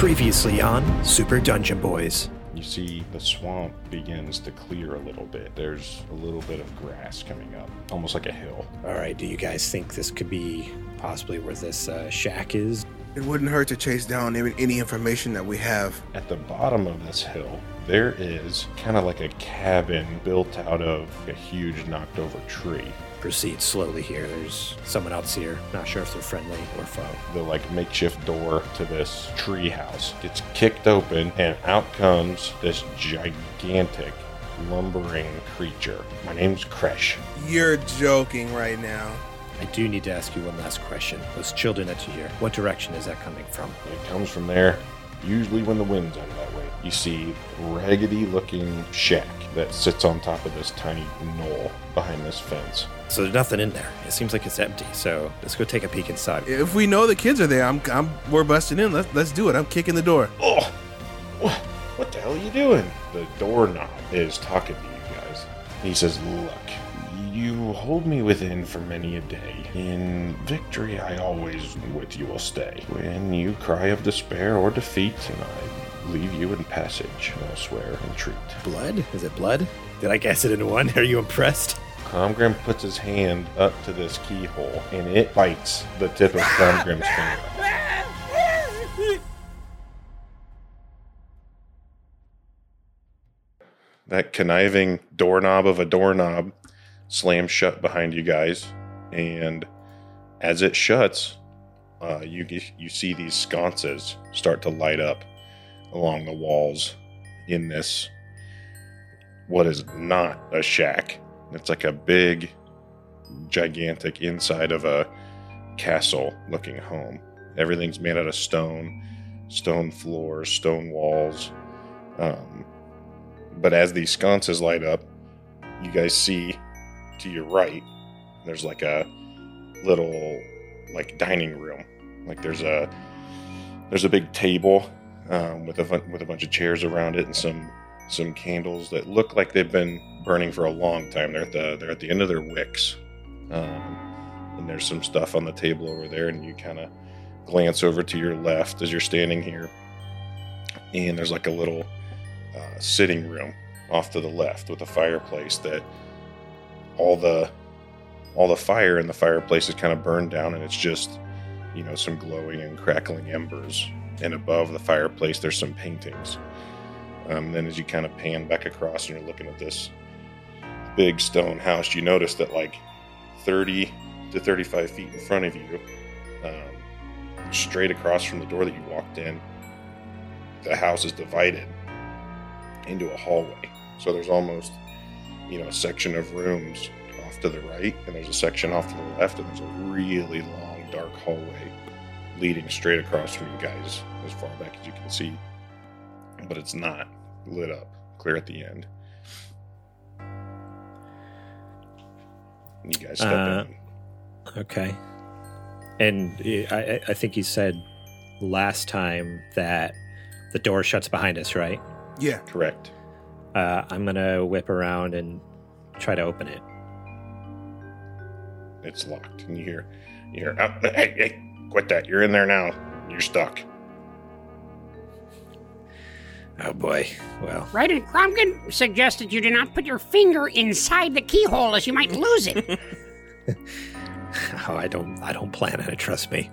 Previously on Super Dungeon Boys. You see the swamp begins to clear a little bit. There's a little bit of grass coming up, almost like a hill. All right, do you guys think this could be possibly where this uh, shack is? It wouldn't hurt to chase down any, any information that we have. At the bottom of this hill, there is kind of like a cabin built out of a huge knocked over tree. Proceed slowly here. There's someone else here. Not sure if they're friendly or foe. The like makeshift door to this tree house gets kicked open, and out comes this gigantic, lumbering creature. My name's Kresh. You're joking right now. I do need to ask you one last question. Those children that you hear, what direction is that coming from? It comes from there, usually when the wind's out of that way. You see raggedy looking shack that sits on top of this tiny knoll behind this fence. So there's nothing in there. It seems like it's empty. So let's go take a peek inside. If we know the kids are there, I'm, I'm we're busting in. Let's let's do it. I'm kicking the door. Oh, what, what the hell are you doing? The doorknob is talking to you guys. He says, Look, you hold me within for many a day. In victory, I always with you will stay. When you cry of despair or defeat, and I leave you in passage elsewhere and treat. Blood? Is it blood? Did I guess it in one? Are you impressed? Cromgrim puts his hand up to this keyhole, and it bites the tip of Cromgrim's finger. That conniving doorknob of a doorknob slams shut behind you guys, and as it shuts, uh, you you see these sconces start to light up along the walls in this what is not a shack. It's like a big, gigantic inside of a castle looking home. Everything's made out of stone, stone floors, stone walls. Um, but as these sconces light up, you guys see to your right, there's like a little like dining room. Like there's a there's a big table um, with a with a bunch of chairs around it and some some candles that look like they've been burning for a long time. They're at the they're at the end of their wicks, um, and there's some stuff on the table over there. And you kind of glance over to your left as you're standing here, and there's like a little uh, sitting room off to the left with a fireplace that all the all the fire in the fireplace is kind of burned down, and it's just you know some glowing and crackling embers. And above the fireplace, there's some paintings. Um, then as you kind of pan back across and you're looking at this big stone house, you notice that like 30 to 35 feet in front of you, um, straight across from the door that you walked in, the house is divided into a hallway. So there's almost, you know, a section of rooms off to the right, and there's a section off to the left, and there's a really long, dark hallway leading straight across from you guys as far back as you can see. But it's not lit up, clear at the end. You guys step Uh, in. Okay. And I, I think you said last time that the door shuts behind us, right? Yeah. Correct. Uh, I'm gonna whip around and try to open it. It's locked, and you hear, you hear, oh, hey, hey, quit that! You're in there now. You're stuck. Oh boy. Well, Right, and Cromkin suggested you do not put your finger inside the keyhole as you might lose it. oh, I don't. I don't plan on it. Trust me.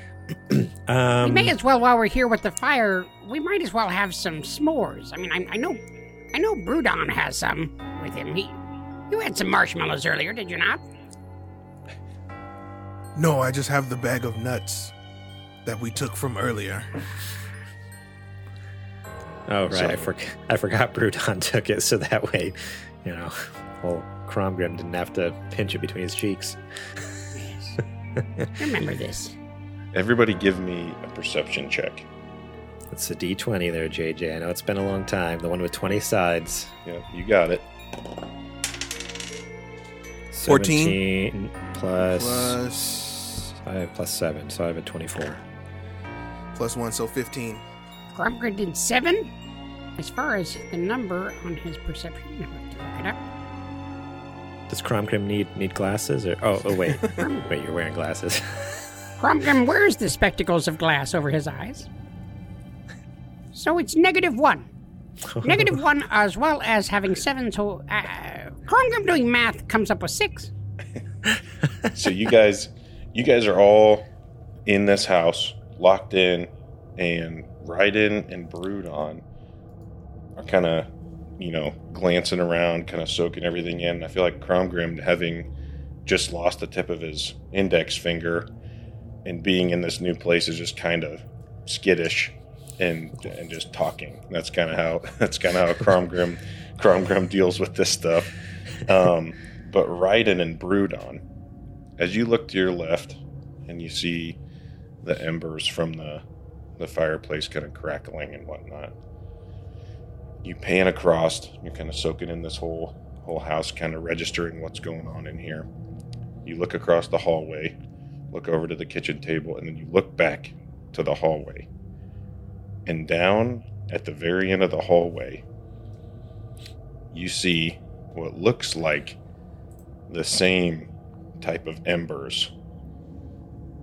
we um, may as well, while we're here with the fire, we might as well have some s'mores. I mean, I, I know, I know Brudon has some with him. He, you had some marshmallows earlier, did you not? No, I just have the bag of nuts that we took from earlier. Oh right, so, I, for- I forgot Brudon took it, so that way, you know, well, Cromgrim didn't have to pinch it between his cheeks. Remember this. Everybody, give me a perception check. It's a D20 there, JJ. I know it's been a long time. The one with 20 sides. Yeah, you got it. 14 plus, plus plus. I have plus 7, so I have a 24. Plus 1, so 15. Grubka did seven. As far as the number on his perception, look it up. Does Cromgrim need need glasses? Or oh, oh wait, wait, you're wearing glasses. Cromgrim wears the spectacles of glass over his eyes, so it's negative one. Oh. Negative one, as well as having seven. So uh, Cromgrim doing math comes up with six. so you guys, you guys are all in this house, locked in, and Ryden and Broodon are kind of you know glancing around kind of soaking everything in. I feel like cromgrim having just lost the tip of his index finger and being in this new place is just kind of skittish and and just talking. That's kind of how that's kind of how cromgrim cromgrim deals with this stuff. Um, but Ryden and Broodon, as you look to your left and you see the embers from the the fireplace kind of crackling and whatnot, you pan across. You're kind of soaking in this whole whole house, kind of registering what's going on in here. You look across the hallway, look over to the kitchen table, and then you look back to the hallway. And down at the very end of the hallway, you see what looks like the same type of embers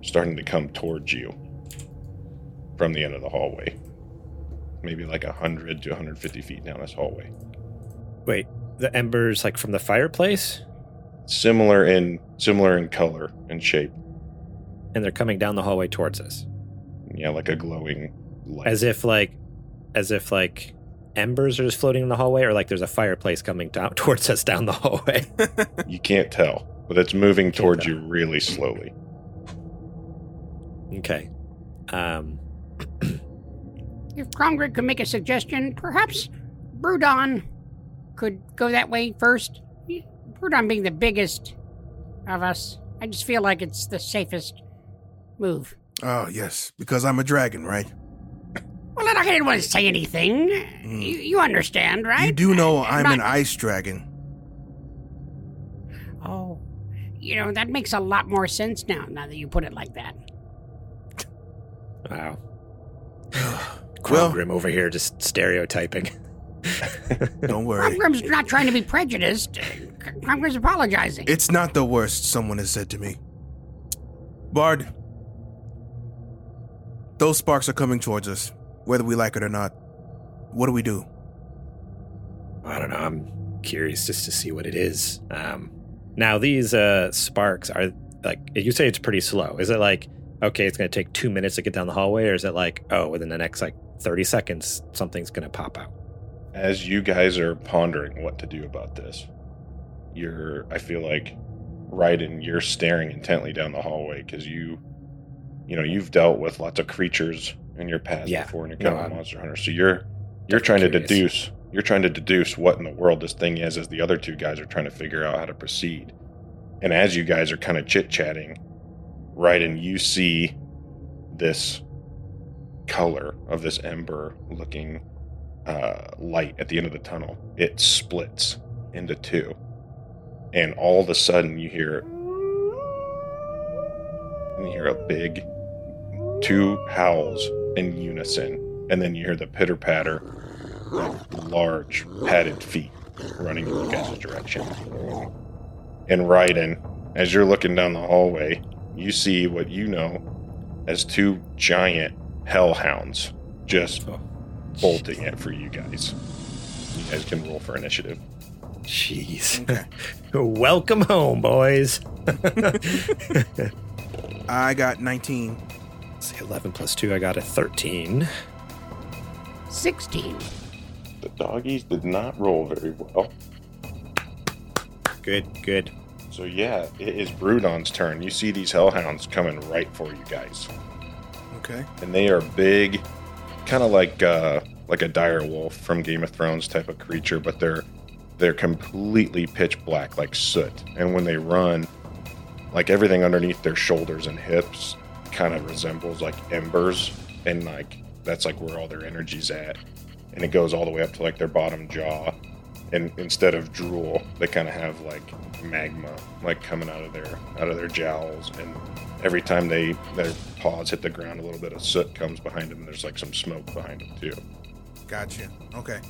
starting to come towards you from the end of the hallway. Maybe like 100 to 150 feet down this hallway. Wait, the embers like from the fireplace? Similar in similar in color and shape. And they're coming down the hallway towards us. Yeah, like a glowing light. As if like as if like embers are just floating in the hallway or like there's a fireplace coming down towards us down the hallway. you can't tell, but it's moving towards tell. you really slowly. okay. Um If Cromgrim could make a suggestion, perhaps Brudon could go that way first. Brudon being the biggest of us, I just feel like it's the safest move. Oh, yes, because I'm a dragon, right? Well, I didn't want to say anything. Hmm. You, you understand, right? You do know I'm I'm an ice dragon. Oh, you know that makes a lot more sense now. Now that you put it like that. wow. Well- Grim over here just stereotyping. Don't worry. Cromgrim's not trying to be prejudiced. Cromgrim's apologizing. It's not the worst someone has said to me. Bard, those sparks are coming towards us, whether we like it or not. What do we do? I don't know. I'm curious just to see what it is. Um, now these uh, sparks are like you say it's pretty slow. Is it like okay, it's going to take two minutes to get down the hallway, or is it like oh, within the next like thirty seconds something's going to pop out? As you guys are pondering what to do about this, you're, I feel like, Ryden, you're staring intently down the hallway because you, you know, you've dealt with lots of creatures in your past Yeah. before and you're No, kind of a monster hunter. So you're, you're trying to deduce, you're trying to deduce what in the world this thing is as the other two guys are trying to figure out how to proceed. And as you guys are kind of chit chatting, Ryden, you see this color of this ember looking uh, light at the end of the tunnel. It splits into two. And all of a sudden you hear you hear a big two howls in unison. And then you hear the pitter patter of large padded feet running in you guys' direction. And Ryden, as you're looking down the hallway, you see what you know as two giant hellhounds just Oh, bolting it for you guys. You guys can roll for initiative. Jeez. Okay. Welcome home, boys. I got 19. See, eleven plus two, I got a thirteen. Sixteen. The doggies did not roll very well. Good, good. So yeah, it is Brudon's turn. You see these hellhounds coming right for you guys. Okay. And they are big, kind of like uh like a dire wolf from Game of Thrones type of creature, but they're they're completely pitch black like soot. And when they run, like everything underneath their shoulders and hips kind of resembles like embers and like that's like where all their energy's at. And it goes all the way up to like their bottom jaw. And instead of drool, they kind of have like magma like coming out of their out of their jowls and every time they their paws hit the ground a little bit of soot comes behind them and there's like some smoke behind them too. Gotcha. Okay.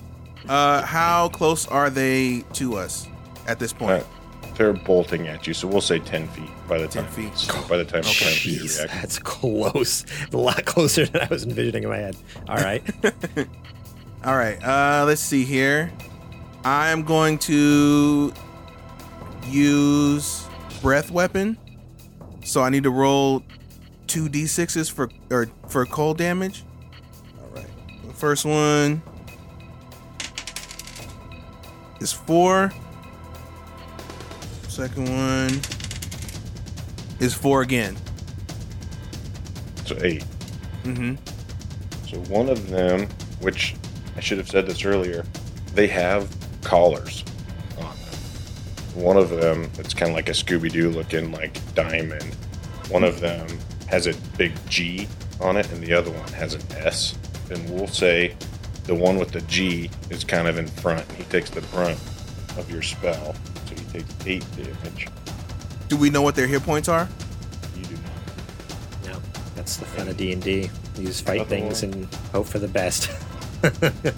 Uh, how close are they to us at this point? Uh, they're bolting at you, so we'll say ten feet by the 10 time. feet. By the time it's time you Jeez, react. that's close. A lot closer than I was envisioning in my head. All right. All right. Uh, let's see here. I'm going to use breath weapon. So I need to roll two d6s for or for cold damage. All right. The first one is four. Second one is four again. So eight. Mm-hmm. So one of them, which I should have said this earlier, they have collars on them. One of them, it's kind of like a Scooby Doo looking like diamond. One of them has a big G on it, and the other one has an S. And we'll say the one with the G is kind of in front. He takes the brunt of your spell, so he takes eight damage. Do we know what their hit points are? You do not. no, that's the fun of D and D. You just fight Another things one. and hope for the best.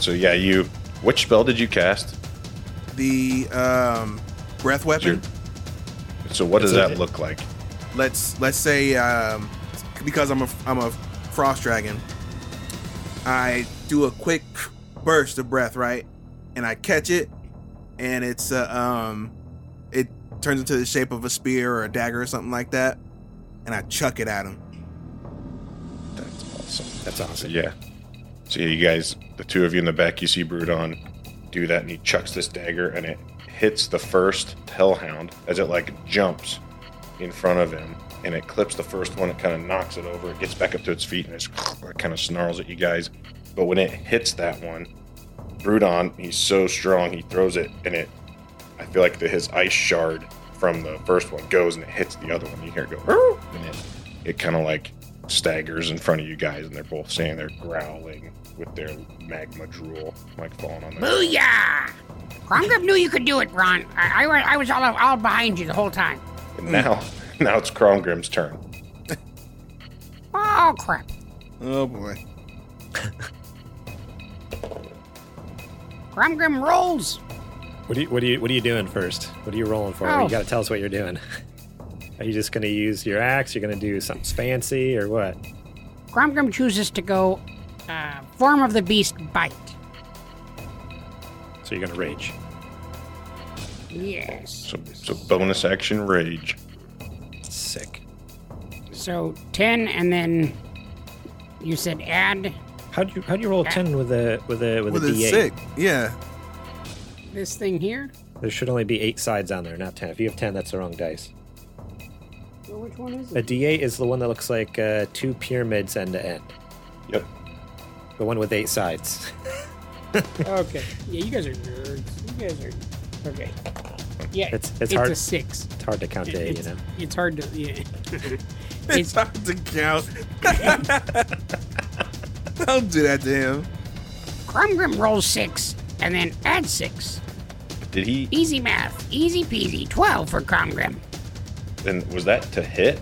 So yeah, you. Which spell did you cast? The um, breath weapon. So what does It's a- that look like? let's let's say um, because I'm a I'm a frost dragon, I do a quick burst of breath, right, and I catch it, and it's uh, um, it turns into the shape of a spear or a dagger or something like that, and I chuck it at him. That's awesome. That's awesome. yeah. So you guys, the two of you in the back, you see Brudon do that, and he chucks this dagger, and it hits the first hellhound as it like jumps in front of him, and it clips the first one. It kind of knocks it over. It gets back up to its feet, and it kind of snarls at you guys. But when it hits that one, Brudon, he's so strong, he throws it, and it. I feel like the, his ice shard from the first one goes and it hits the other one. You hear it go, and it it kind of like staggers in front of you guys, and they're both standing there growling with their magma drool like falling on their. Booyah! Kromgrim knew you could do it, Ron. I, I, I was all, all behind you the whole time. And now, now it's Kromgrim's turn. Oh, crap. Oh boy! Kromgrim rolls. What do you what do you what are you doing first? What are you rolling for? Oh. You got to tell us what you're doing. Are you just going to use your axe? You're going to do something fancy or what? Kromgrim chooses to go uh, form of the beast bite. So you're going to rage. Yes. So, so bonus action rage. Sick. So 10 and then you said add How'd you how'd you roll a ten with a with a with, With a a D8? sick, yeah. this thing here. There should only be eight sides on there, not ten. If you have ten, that's the wrong dice. So which one is A it? D8 is the one that looks like uh, two pyramids end to end. Yep. The one with eight sides. okay. Yeah, you guys are nerds. You guys are okay. Yeah, It's- it's hard- a six. It's hard to count It- to eight, you know. it's hard to yeah. It's it's hard to count. Don't do that to him. Kromgrim rolls six and then add six. Did he? Easy math. Easy peasy. Twelve for Kromgrim. And was that to hit?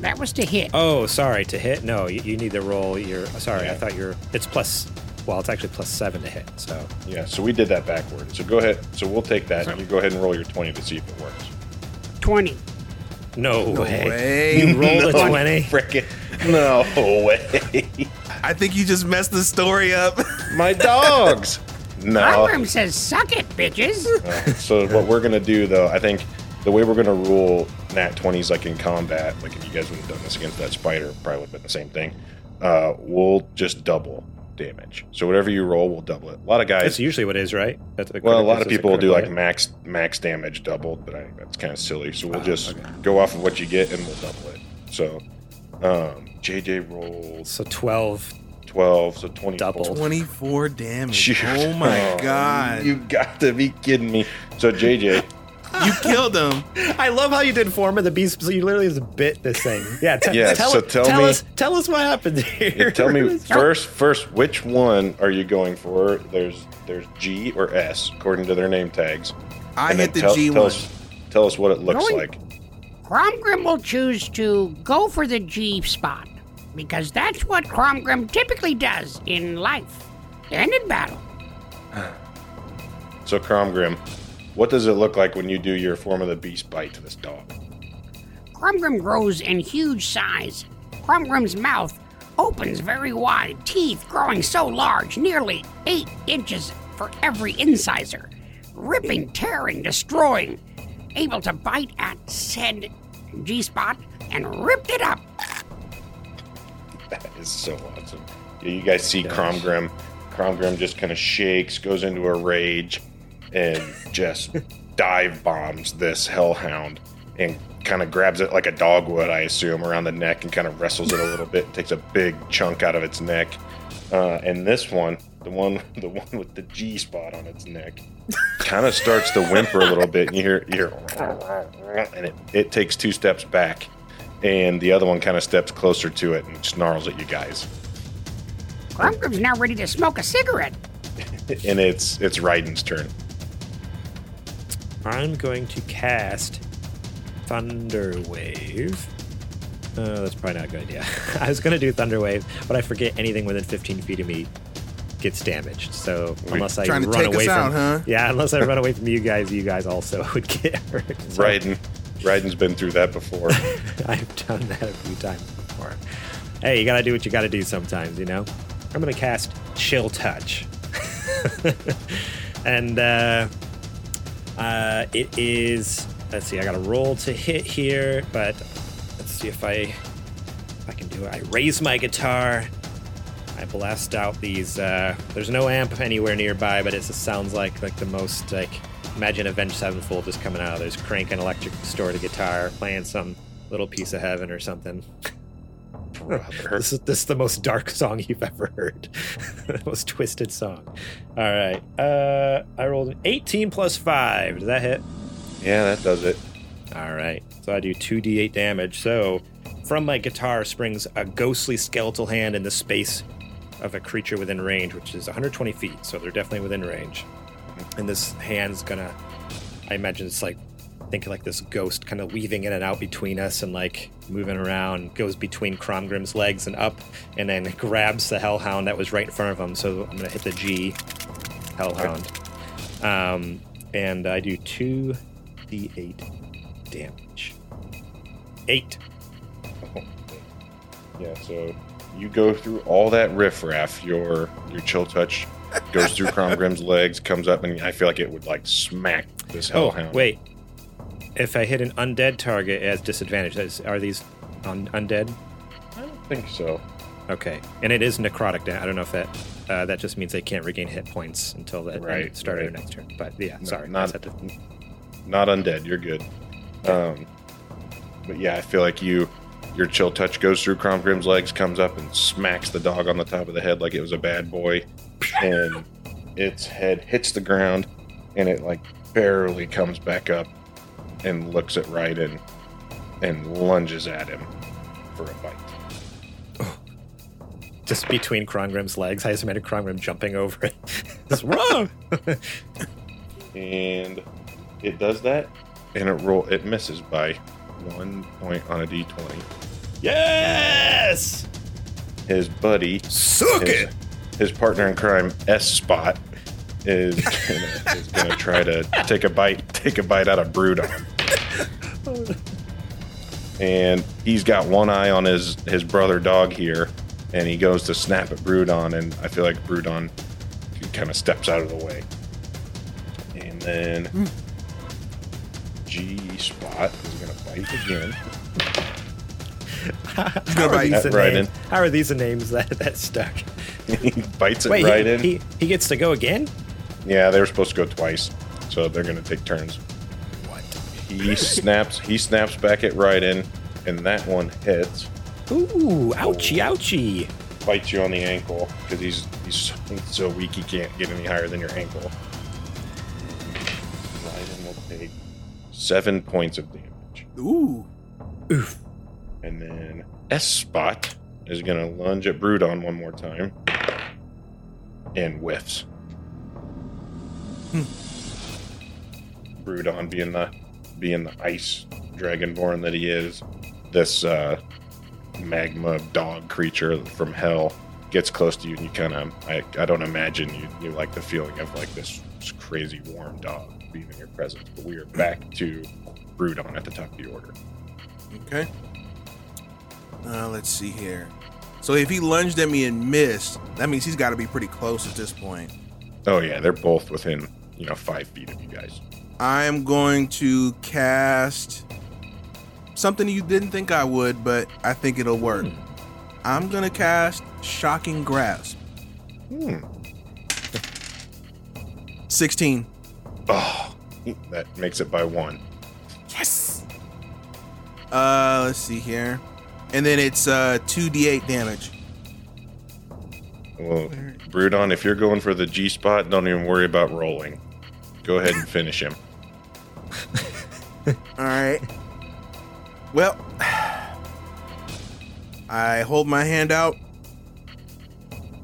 That, that was to hit. Oh, sorry, to hit? No, you, you need to roll your. Sorry, I thought you're. It's plus. Well, it's actually plus seven to hit. So Yeah. So we did that backward. So go ahead. So we'll take that. and You go ahead and roll your twenty to see if it works. Twenty. no, No way. way. You rolled No a twenty. Frickin' no way. I think you just messed the story up. My dogs. No. Kromgrim says, "Suck it, bitches." Uh, so what we're gonna do though, I think the way we're gonna rule nat twenties like in combat, like if you guys would have done this against that spider, probably would have been the same thing. Uh, we'll just double damage. So whatever you roll, we'll double it. A lot of guys, That's usually what it is, right? That's the well, a lot of people will do like critical max max damage doubled, but I think that's kind of silly. So we'll Oh, just okay. go off of what you get and we'll double it. So um, JJ hit. rolls So twelve. twelve, so twenty Double. 24 damage. Shoot. Oh my god. You got to be kidding me. So JJ, You killed him. I love how you did form of the beast. So you literally just bit this thing. Yeah. T- Yeah, Tell, so tell tell me- us. Tell us what happened here. Yeah, tell me first. First, which one are you going for? There's there's G or S according to their name tags. I And hit the tell, G tell one. Us, tell us what it looks Going- like. Cromgrim will choose to go for the G spot because that's what Cromgrim typically does in life and in battle. So Cromgrim, what does it look like when you do your form of the beast bite to this dog? Crumgrim grows in huge size. Crumgrim's mouth opens very wide, teeth growing so large, nearly eight inches for every incisor, ripping, tearing, destroying, able to bite at said G spot and ripped it up. That is so awesome. Yeah, you guys see Cromgrim. Cromgrim just kind of shakes, goes into a rage, and just dive bombs this hellhound and kind of grabs it like a dog would, I assume, around the neck and kind of wrestles it a little bit, takes a big chunk out of its neck. Uh, and this one, the one, the one with the G spot on its neck, kind of starts to whimper a little bit, and you hear, you hear, and it, it takes two steps back, and the other one kind of steps closer to it and snarls at you guys. Crumgrim's now ready to smoke a cigarette. And it's it's Raiden's turn. I'm going to cast Thunder Wave. Oh, that's probably not a good idea. I was going to do Thunder Wave, but I forget anything within 15 feet of me gets damaged. So unless I Trying to run take away us from out, huh? yeah, unless I run away from you guys, you guys also would get hurt. So Raiden, Raiden's been through that before. I've done that a few times before. Hey, you gotta do what you gotta do sometimes, you know? I'm gonna cast Chill Touch. and uh, uh, it is. Let's see, I got a roll to hit here, but let's see if I, if I can do it. I raise my guitar. I blast out these. Uh, there's no amp anywhere nearby, but it sounds like like the most like. Imagine Avenged Sevenfold just coming out. There's crank an electric distorted guitar, playing some little piece of heaven or something. This is, this is the most dark song you've ever heard. the most twisted song. All right. Uh, I rolled an 18 plus 5. Does that hit? Yeah, that does it. All right. So I do 2d8 damage. So from my guitar springs a ghostly skeletal hand in the space of a creature within range, which is 120 feet. So they're definitely within range. And this hand's gonna, I imagine it's like, think like this ghost kind of weaving in and out between us and like moving around, goes between Cromgrim's legs and up, and then grabs the Hellhound that was right in front of him. So I'm gonna hit the G, Hellhound. Um, and I do 2d8 damage. Eight. Yeah, so you go through all that riffraff. Your your chill touch goes through Cromgrim's legs, comes up, and I feel like it would like smack this Oh, hellhound. wait. If I hit an undead target, as disadvantage. Is- Are these un- undead? I don't think so. Okay, and it is necrotic. da- I don't know if that uh, that just means they can't regain hit points until the Right, start of right. their next turn. But yeah, No, sorry, not- to- Not undead. You're good. Um, but yeah, I feel like you your chill touch goes through Cromgrim's legs, comes up and smacks the dog on the top of the head like it was a bad boy, and its head hits the ground, and it like barely comes back up and looks at Raiden and lunges at him for a bite. just between Cromgrim's legs. I just made a Cromgrim jumping over it. It's wrong. and it does that, and it roll it misses by one point on a d20. yes. His buddy, Suck his, his partner in crime, S Spot, is gonna, is gonna try to take a bite, take a bite out of Broodon. And he's got one eye on his his brother dog here, and he goes to snap at Broodon, and I feel like Broodon kind of steps out of the way. And then G Spot is gonna bite again. How, gonna are bite these that right names? in. How are these the names that that stuck? he bites it Wait, right he, in. he he gets to go again. Yeah, they were supposed to go twice, so they're gonna take turns. He snaps. He snaps back at Raiden, and that one hits. Ooh, ouchie, ouchie. Bites you on the ankle because he's he's so, weak he can't get any higher than your ankle. Raiden will take seven points of damage, Ooh. Oof. and then S Spot is gonna lunge at Broodon one more time, and whiffs. Hmm. Broodon being the being the ice dragonborn that he is, this uh, magma dog creature from hell gets close to you and you kind of I, I don't imagine you you like the feeling of like this crazy warm dog being in your presence. But we are back to Brudon at the top of the order. Okay. Uh, let's see here. So if he lunged at me and missed, that means he's got to be pretty close at this point. Oh yeah, they're both within you know five feet of you guys. I'm going to cast something you didn't think I would, but I think it'll work. I'm gonna cast Shocking Grasp. Hmm. 16. Oh, that makes it by one. Yes. Uh, let's see here, and then it's uh 2d8 damage. Well, Brudon, if you're going for the G spot, don't even worry about rolling. Go ahead and finish him. All right. Well, I hold my hand out,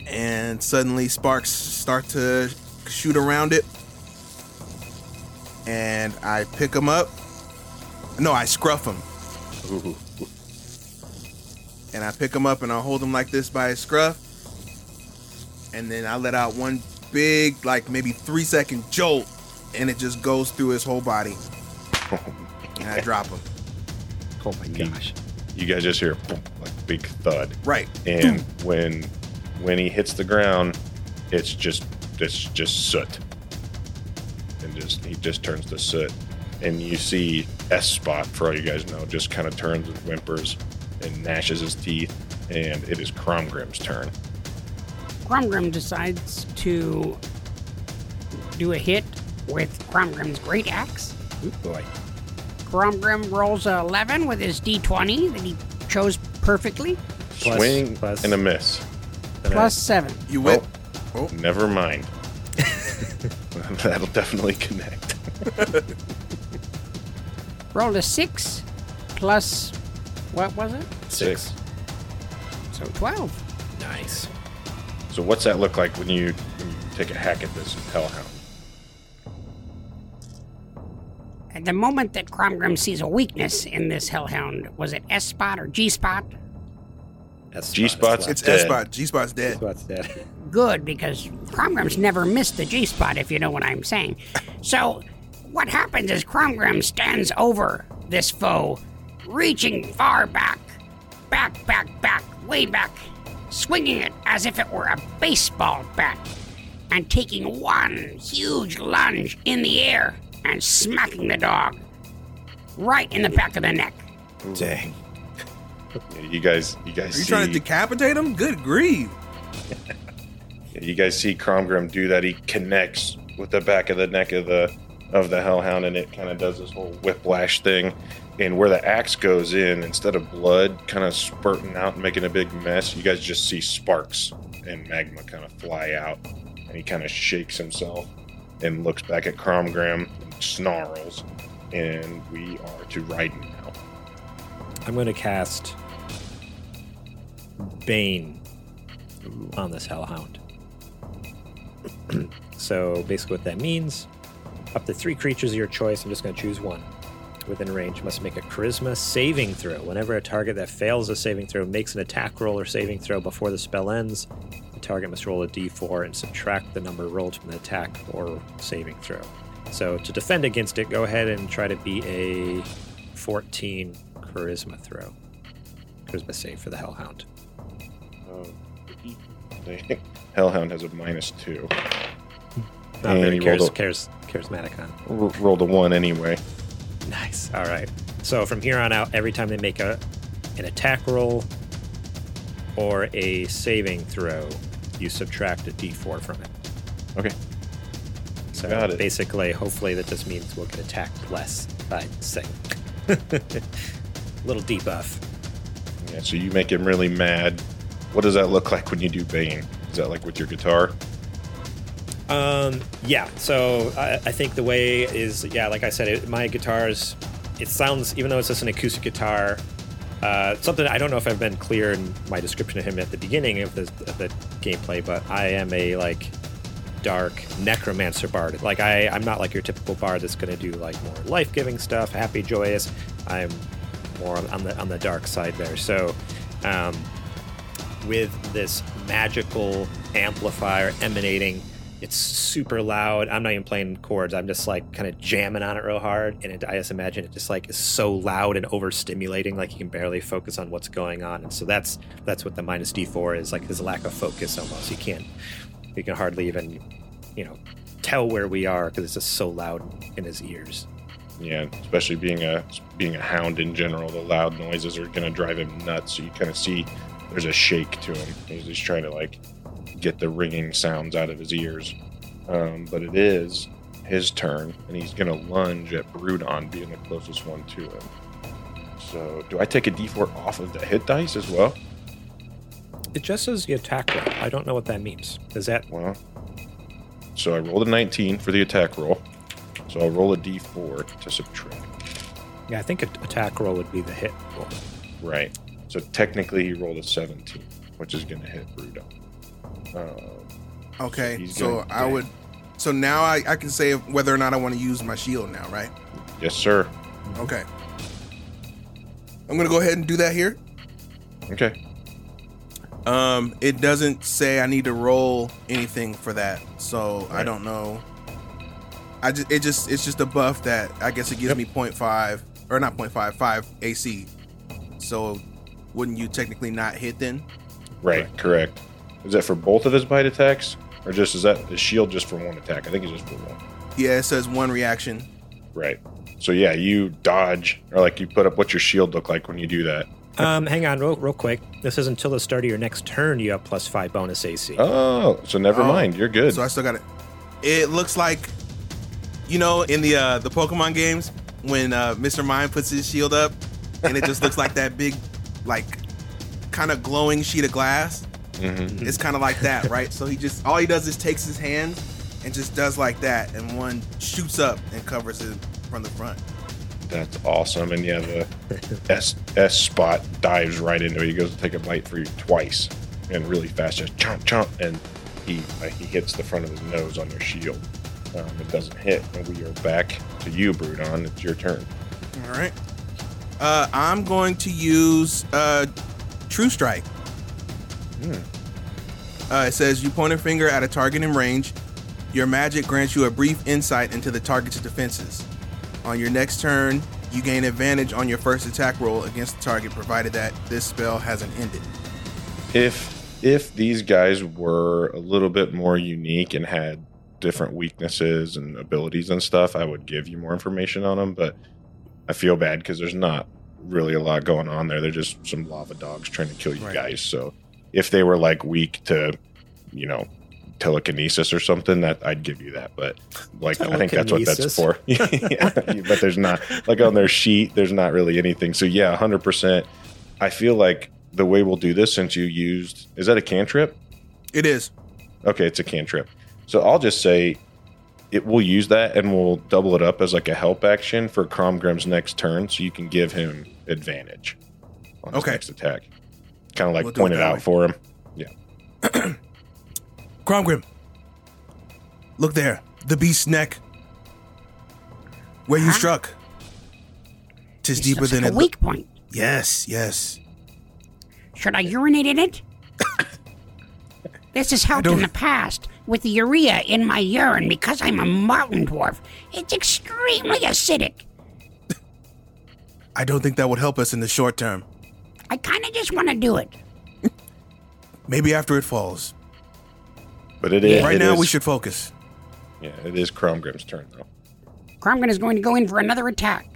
and suddenly sparks start to shoot around it. And I pick them up. No, I scruff them. Ooh. And I pick him up and I hold him like this by his scruff. And then I let out one big, like maybe three second jolt, and it just goes through his whole body. And I drop him. Oh my gosh. You guys just hear boom, like big thud. Right. and when when he hits the ground, it's just it's just soot, and just he just turns to soot, and you see S Spot for all you guys know just kind of turns and whimpers and gnashes his teeth, and it is Cromgrim's turn. Cromgrim decides to do a hit with Cromgrim's great axe. Ooh, boy. Cromgrim rolls a 11 with his d20 that he chose perfectly, Plus- Swing plus- and a miss. plus 7. You win. Oh, oh. Never mind. That'll definitely connect. Rolled a 6 plus, what was it? Six. So 12. Nice. So what's that look like when you, when you take a hack at this hellhound? At the moment that Cromgrim sees a weakness in this hellhound, was it S spot or G spot? G spot's It's Dead. S spot. G spot's dead. Spot's dead. Good, because Cromgrim's never missed the G spot, if you know what I'm saying. So, what happens is Cromgrim stands over this foe, reaching far back, back, back, back, way back, swinging it as if it were a baseball bat, and taking one huge lunge in the air and smacking the dog right in the back of the neck. Dang. Yeah, You guys, you guys Are you see, trying to decapitate him? Good grief. you guys see Cromgrim do that. He connects with the back of the neck of the of the hellhound, and it kind of does this whole whiplash thing. And where the axe goes in, instead of blood kind of spurting out and making a big mess, you guys just see sparks and magma kind of fly out. And he kind of shakes himself and looks back at Cromgrim and snarls. And we are to Raiden now. I'm going to cast Bane on this Hellhound. so basically, what that means up to three creatures of your choice, I'm just going to choose one. Within range, must make a charisma saving throw. Whenever a target that fails a saving throw makes an attack roll or saving throw before the spell ends, the target must roll a d4 and subtract the number rolled from the attack or saving throw. So to defend against it, go ahead and try to beat a 14 charisma throw. Charisma save for the Hellhound. Oh, the Hellhound has a minus two. Not And very he charis- rolled charis- charismatic, huh? R- rolled a one anyway. Nice. All right. So from here on out, every time they make a an attack roll or a saving throw, you subtract a d4 from it. Okay. So Got it. basically, hopefully, that just means we'll get attacked less by saying. Little debuff. Yeah, so you make him really mad. What does that look like when you do Bane? Is that like with your guitar? Um, yeah. So I, I think the way is, yeah, like I said, it, my guitars, it sounds, even though it's just an acoustic guitar, uh, something I don't know if I've been clear in my description of him at the beginning of the, of the gameplay, but I am a like dark necromancer bard. Like I, I'm not like your typical bard that's going to do like more life-giving stuff, happy, joyous. I'm more on- the on the dark side there. So, um, with this magical amplifier emanating it's super loud. I'm not even playing chords. I'm just like kind of jamming on it real hard, and it, I just imagine it just like is so loud and overstimulating, like you can barely focus on what's going on. And so that's that's what the minus D4 is like his lack of focus almost. You can't you can hardly even you know tell where we are because it's just so loud in his ears. Yeah, especially being a being a hound in general, the loud noises are gonna drive him nuts. So you kind of see there's a shake to him. He's just trying to like get the ringing sounds out of his ears. Um, but it is his turn, and he's gonna lunge at Brudon, being the closest one to him. So, do I take a D4 off of the hit dice as well? It just says the attack roll. I don't know what that means. Is that Well, so I rolled a 19 for the attack roll. So I'll roll a D4 to subtract. yeah? I think a attack roll would be the hit roll. Right. So technically, he rolled a 17, which is going to hit Brudon. Um, Okay, he's so gonna- I would. So now I, I can say whether or not I want to use my shield now, right? yes, sir. Okay. I'm gonna go ahead and do that here. Okay. Um, it doesn't say I need to roll anything for that, so I don't know. I just it just it's just a buff that I guess it gives Yep. me 0.5 or not 0.5 5 AC. So wouldn't you technically not hit then? Right. Correct. Is that for both of his bite attacks, or just is that the shield just for one attack? I think it's just for one. Yeah, it says one reaction. Right. So yeah, you dodge or like you put up what your shield look like when you do that. Um, hang on, real, real quick. This is until the start of your next turn. You have plus five bonus AC. Oh, so never Oh. mind. You're good. So I still got it. It looks like, you know, in the uh, the Pokemon games when uh, Mr. Mime puts his shield up, and it just looks like that big, like, kind of glowing sheet of glass. Mhm. It's kind of like that, right? So he just all he does is takes his hand and just does like that, and one shoots up and covers it from the front. That's awesome. And yeah, the S S spot dives right into it. He goes to take a bite for you twice, and really fast, just chomp chomp, and he uh, he hits the front of his nose on your shield. Um, it doesn't hit, and we are back to you, Brudon. It's your turn. All right. Uh, I'm going to use uh, True Strike. Uh, it says you point a finger at a target in range. Your magic grants you a brief insight into the target's defenses. On your next turn, you gain advantage on your first attack roll against the target, provided that this spell hasn't ended. If if these guys were a little bit more unique and had different weaknesses and abilities and stuff, I would give you more information on them. But I feel bad because there's not really a lot going on there. They're just some lava dogs trying to kill you Right. guys. So if they were like weak to, you know, telekinesis or something, that I'd give you that. But like I think that's what that's for. yeah, but there's not like on their sheet. There's not really anything. So yeah, hundred percent. I feel like the way we'll do this, since you used, is that a cantrip? It is. Okay, it's a cantrip. So I'll just say it we'll use that and we'll double it up as like a help action for Cromgrim's next turn so you can give him advantage on his Okay. next attack. Kind of like We'll point it it out way. for him. Cromgrim. Look there. The beast's neck. Where you Huh? struck. Tis This deeper looks than like it a weak point. Yes, yes. Should I urinate in it? this has helped in don't- the past with the urea in my urine because I'm a mountain dwarf. It's extremely acidic. I don't think that would help us in the short term. I kind of just want to do it. Maybe after it falls. But it is. yeah. Right it now, is, we should focus. Yeah, it is Cromgrim's turn, though. Cromgrim is going to go in for another attack.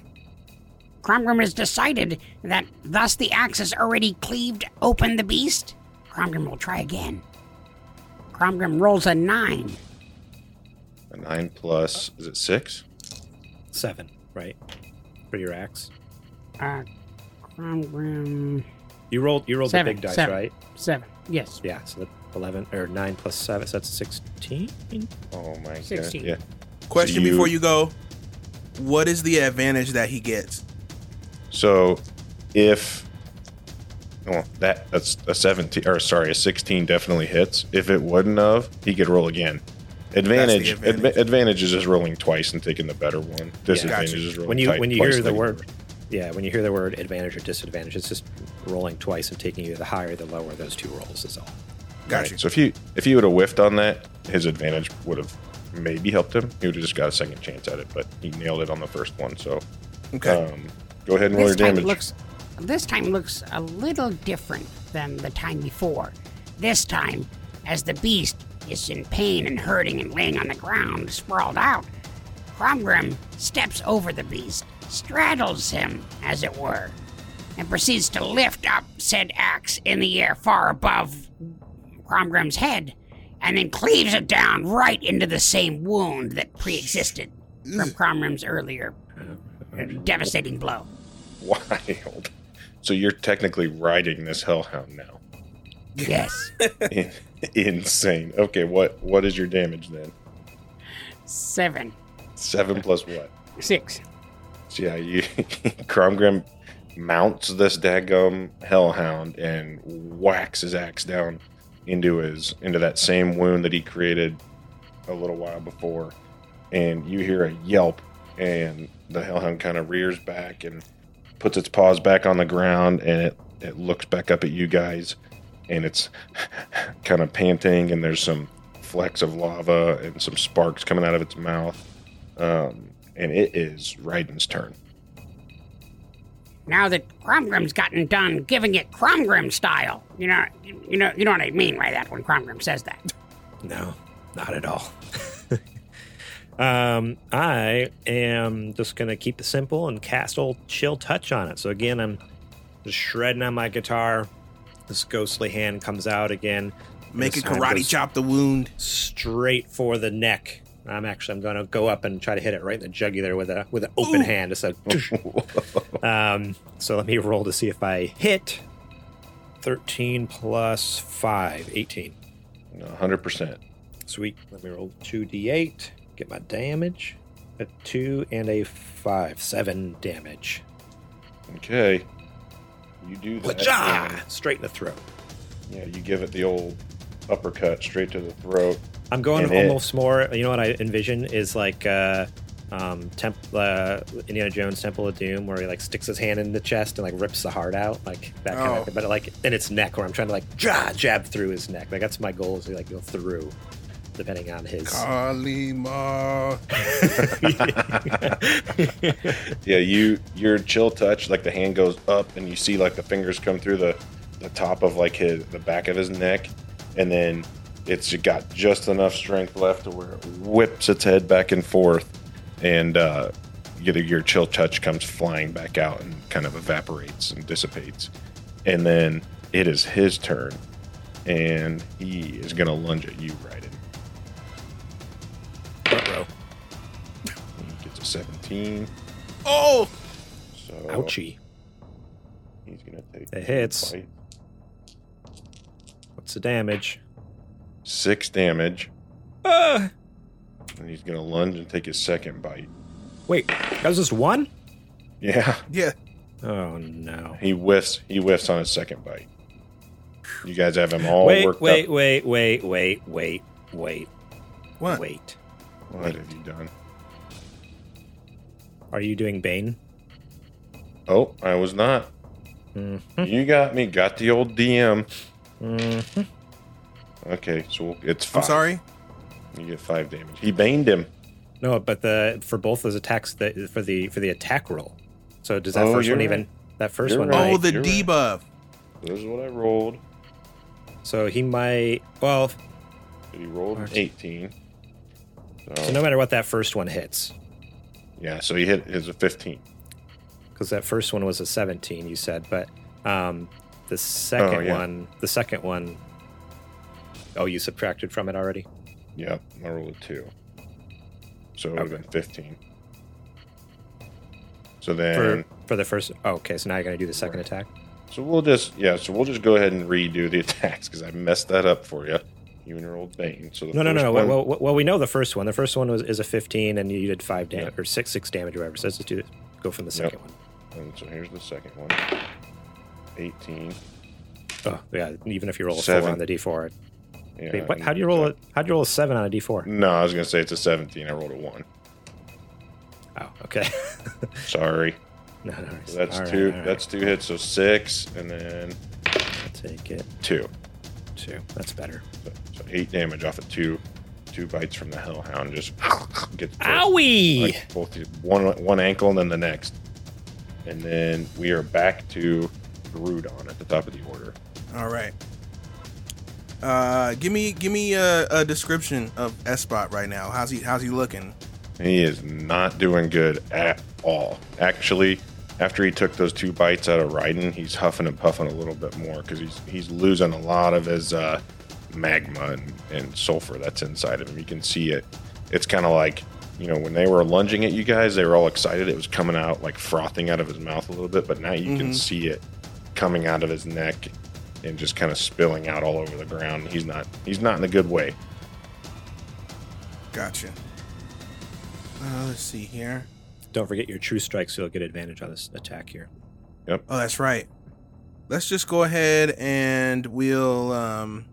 Cromgrim has decided that thus the axe has already cleaved open the beast. Cromgrim will try again. Cromgrim rolls a nine. A nine plus, is it six? Seven, right? For your axe. Uh, Cromgrim. You rolled. You rolled seven, the big dice, seven, right? Seven. Yes. Yeah. So 11 or 9 plus 7, so that's 16. Oh my 16. god. Yeah. Question so you, before you go What is the advantage that he gets? So if. Well, that that's a 17 or sorry, a 16 definitely hits. If it wouldn't have, he could roll again. Advantage, advantage. Adva- advantage. is just rolling twice and taking the better one. Disadvantage yeah, gotcha. is rolling when you when you hear the word, yeah, when you hear the word advantage or disadvantage, it's just rolling twice and taking you the higher, the lower those two rolls is all. Got Right. So if you if you would have whiffed on that, his advantage would have maybe helped him. He would have just got a second chance at it, but he nailed it on the first one. So, Okay. um, go ahead and roll This your damage. looks this time looks a little different than the time before. This time, as the beast is in pain and hurting and laying on the ground, sprawled out, Cromgrim steps over the beast, straddles him, as it were, and proceeds to lift up said axe in the air far above Cromgrim's head, and then cleaves it down right into the same wound that pre-existed from Cromgrim's earlier uh, devastating blow. Wild. So you're technically riding this hellhound now. Yes. In- Insane. Okay, what what is your damage then? Seven. Seven plus what? Six. So yeah, you Cromgrim mounts this daggum hellhound and whacks his axe down into his into that same wound that he created a little while before. And you hear a yelp and the hellhound kind of rears back and puts its paws back on the ground and it, it looks back up at you guys and it's kind of panting and there's some flecks of lava and some sparks coming out of its mouth. Um, and it is Raiden's turn. Now that Cromgrim's gotten done giving it Cromgrim style, you know, you know, you know what I mean by that when Cromgrim says that. No, not at all. um, I am just gonna keep it simple and cast old chill touch on it. So again, I'm just shredding on my guitar. This ghostly hand comes out again. Make This it time karate chop the wound. straight for the neck. I'm actually I'm gonna go up and try to hit it right in the jugular with a with an open Ooh. hand. Um, so let me roll to see if I hit. 13 plus 5, 18. 100%. Sweet. Let me roll 2d8, get my damage. A 2 and a 5. 7 damage. Okay. You do that. Straight in the throat. Yeah, you give it the old uppercut straight to the throat. I'm going And it- almost more. You know what I envision is like uh, um, temp, uh, Indiana Jones Temple of Doom, where he like sticks his hand in the chest and like rips the heart out, like that kind Oh. of. But like in its neck, where I'm trying to like jab, jab through his neck. Like that's my goal is to like go through, depending on his. Kali Ma. Yeah, you your chill touch, like the hand goes up and you see like the fingers come through the the top of like his the back of his neck, and then it's got just enough strength left to where it whips its head back and forth, and uh, your chill touch comes flying back out and kind of evaporates and dissipates, and then it is his turn, and he is gonna lunge at you, Raiden. Ruh-roh. He gets a 17, Oh, so Ouchie. he's gonna take It hits. bite. What's the damage? Six damage, Uh, and he's gonna lunge and take his second bite. wait, that was just one? Yeah, yeah. Oh no. he whiffs. He whiffs on his second bite. You guys have him all wait, worked wait, up. wait, wait, wait, wait, wait, What? wait. What have you done? Are you doing Bane? Oh, I was not. Mm-hmm. You got me. Got the old DM. Mm-hmm. Okay, so we'll- it's I'm sorry. You get five damage. He baned him. No, but the for both those attacks, the, for the for the attack roll. So does that Oh, first you're one even? right. That 1st You're one. right. might- Oh, the you're right. debuff. This is what I rolled. So he might. Well, He rolled an 18. So, so no matter what that first one hits, yeah, so he hit his a 15. because that first one was a 17, you said, but um, the second Oh, yeah. one, the second one, oh, you subtracted from it already. Yep, I rolled a two. So it would have been 15. So then, for the first. Oh, okay, so now you're gonna do the second attack. so we'll just, yeah, so we'll just go ahead and redo the attacks because I messed that up for you. You and your old Bane. So the No, no, no. one- Well, well, well, we know the first one. The first one was is a 15, and you did five damage Yeah. or six six damage or whatever. So let's just do. Go from the Yep. second one. And so here's the second one 18. Oh, yeah. Even if you roll a four on the d4. Yeah, Wait, what? How do you roll so- it? How do you roll a seven on a d4? No, I was going to say it's a 17. I rolled a one. Oh, okay. Sorry. no, no, no. So that's All right, two. all right. That's two hits. So six and then I'll take it. two. Two. That's better. So, so eight damage off of two. two bites from the hellhound. Just gets Owie! like both one one ankle and then the next, and then we are back to Brudon at the top of the order. All right. Uh, give me give me a, a description of Espot right now. How's he How's he looking? He is not doing good at all. Actually, after he took those two bites out of Raiden, he's huffing and puffing a little bit more because he's he's losing a lot of his uh, magma and, and sulfur that's inside of him. You can see it. It's kind of like you know when they were lunging at you guys, they were all excited. It was coming out like frothing out of his mouth a little bit, but now you can Mhm. see it coming out of his neck and just kind of spilling out all over the ground. He's not he's not in a good way. Gotcha. Uh, let's see here. Don't forget your true strike, so you'll get advantage on this attack here. Yep. Oh, that's right. Let's just go ahead and we'll um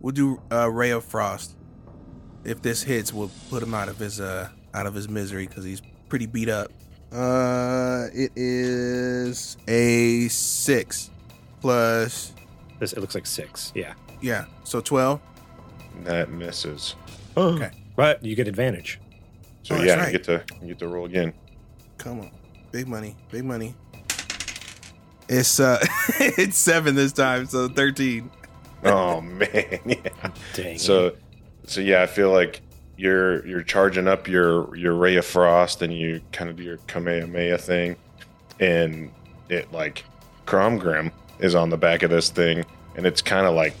we'll do uh, Ray of Frost. If this hits, we'll put him out of his uh out of his misery because he's pretty beat up. Uh, it is a six plus This it looks like six. Yeah. yeah, so twelve. That misses. Okay. But you get advantage. So Oh, yeah, right. you get to you get to roll again. Come on, big money, big money. It's uh, it's seven this time, so thirteen. Oh man, yeah. Dang. So, so yeah, I feel like you're you're charging up your your ray of frost, and you kind of do your kamehameha thing, and it like Cromgrim is on the back of this thing, and it's kind of like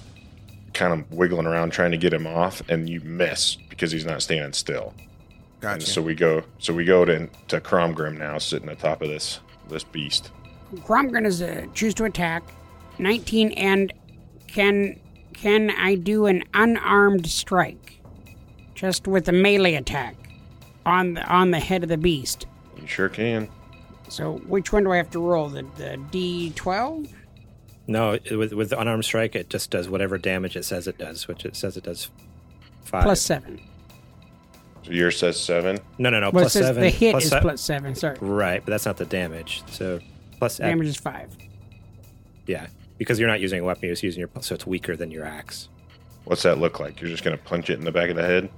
kind of wiggling around trying to get him off, and you miss because he's not standing still. And Gotcha. so we go so we go to to Cromgrim now, sitting atop of this this beast. Cromgrim is a choose to attack. 19 and can can I do an unarmed strike? Just with a melee attack on the on the head of the beast. You sure can. So which one do I have to roll? The the D12? No, it- with with unarmed strike, it just does whatever damage it says it does, which it says it does five. Plus 7. So yours says seven. no, no, no. Well, it says seven. the hit plus is se- plus 7. Sorry. Right, but that's not the damage. So plus X- Damage is 5. Yeah, because you're not using a weapon, you're just using your so it's weaker than your axe. What's that look like? You're just gonna punch it in the back of the head?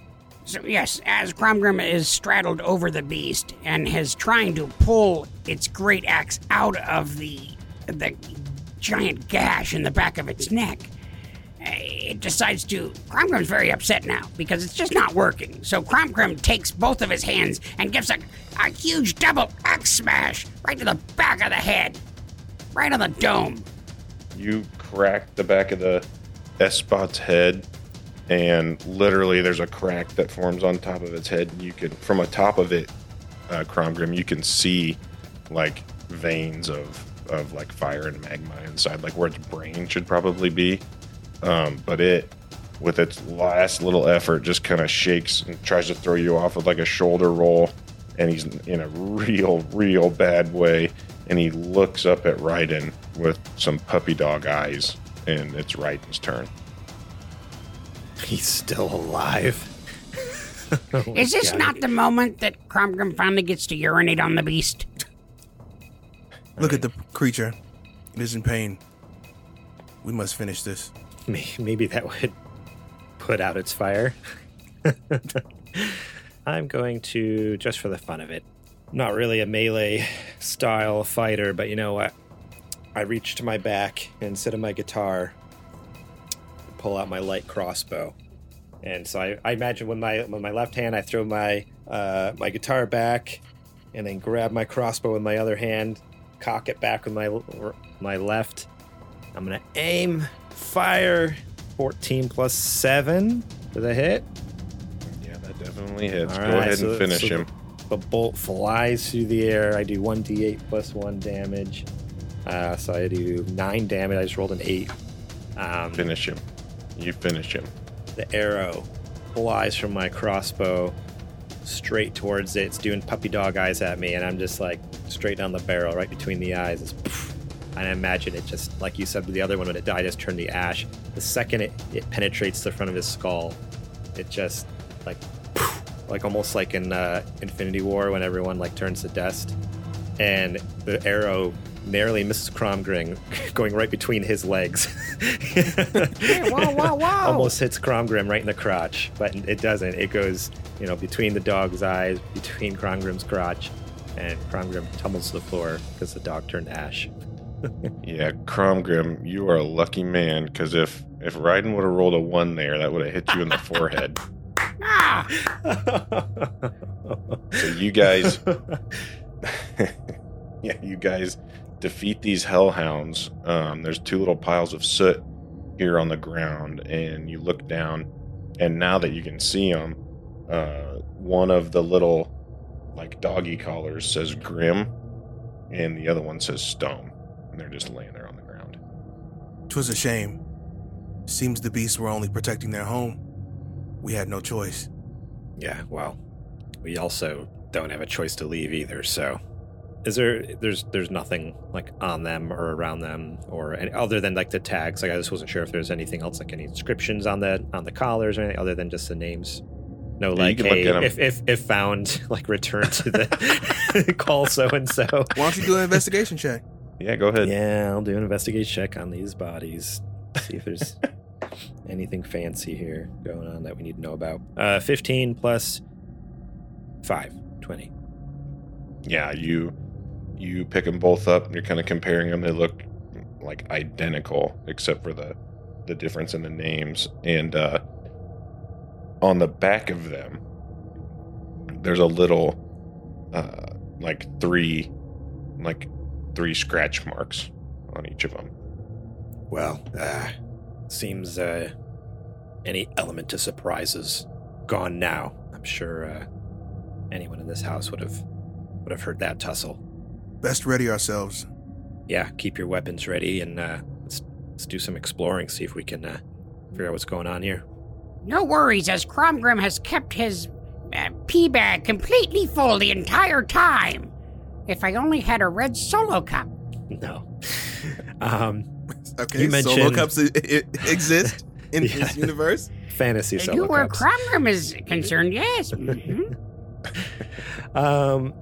So yes, as Cromgrim is straddled over the beast and is trying to pull its great axe out of the the giant gash in the back of its neck, it decides to. Cromgrim's very upset now because it's just not working. So Cromgrim takes both of his hands and gives a, a huge double axe smash right to the back of the head, right on the dome. you crack the back of the S-Spot's head, and literally there's a crack that forms on top of its head. You can, from atop of it, uh, Cromgrim, you can see like veins of of like fire and magma inside, like where its brain should probably be. Um, but it, with its last little effort, just kind of shakes and tries to throw you off with like a shoulder roll, and he's in a real, real bad way. And he looks up at Raiden with some puppy dog eyes, and it's Raiden's turn. He's still alive. Oh Is this God. not the moment that Cromgrim finally gets to urinate on the beast? Look at the creature. It is in pain. We must finish this. Maybe that would put out its fire. I'm going to, just for the fun of it, not really a melee style fighter, but you know what? I reach to my back and instead of my guitar, pull out my light crossbow. And so I, I imagine with my with my left hand, I throw my uh, my guitar back, and then grab my crossbow with my other hand, cock it back with my my left. I'm gonna aim, fire. 14 plus 7. for the hit? Yeah, that definitely hits. All Go right, ahead so- and finish so him. The bolt flies through the air. I do 1d8 plus 1 damage. Uh, so I do 9 damage. I just rolled an 8. Um, Finish him. You finish him. the arrow flies from my crossbow straight towards it. It's doing puppy dog eyes at me, and I'm just like straight down the barrel, right between the eyes. It's poof. and I imagine it just, like you said with the other one, when it died, just turned the ash. The second it, it penetrates the front of his skull, it just like, poof, like almost like in uh, Infinity War when everyone like turns to dust, and the arrow narrowly misses Cromgrim, going right between his legs. Hey, whoa, whoa, whoa! Almost hits Cromgrim right in the crotch, but it doesn't. It goes, you know, between the dog's eyes, between Cromgrim's crotch, and Cromgrim tumbles to the floor because the dog turned ash. Yeah, Cromgrim, you are a lucky man because if if Ryden would have rolled a one there, that would have hit you in the forehead. Ah, So you guys, yeah, you guys defeat these hellhounds. Um, there's two little piles of soot here on the ground, and you look down, and now that you can see them, uh, one of the little like doggy collars says Grim, and the other one says Stone, and they're just laying there on the ground. Twas a shame. Seems the beasts were only protecting their home. We had no choice. yeah, well, we also don't have a choice to leave either. So, is there? There's there's nothing like on them or around them, or any, other than like the tags. Like I just wasn't sure if there's anything else, like any inscriptions on the on the collars or anything other than just the names. No, Yeah, like can hey, if if if found, like return to the call so and so. Why don't you do an investigation check? Yeah, go ahead. Yeah, I'll do an investigation check on these bodies. See if there's anything fancy here going on that we need to know about. Uh, 15 plus 5, 20. yeah you you pick them both up and you're kind of comparing them they look like identical except for the the difference in the names and uh on the back of them there's a little uh like three like three scratch marks on each of them Well, uh, seems uh, any element to surprise is gone now. I'm sure uh, anyone in this house would have would have heard that tussle. Best ready ourselves. Yeah, keep your weapons ready and uh, let's, let's do some exploring. See if we can uh, figure out what's going on here. no worries, as Cromgrim has kept his uh, pea bag completely full the entire time. If I only had a red solo cup. No. um, Okay, You solo cups i- i- exist in Yeah. this universe. fantasy And solo you where cups. Cromgrim is concerned, yes. mhm. um,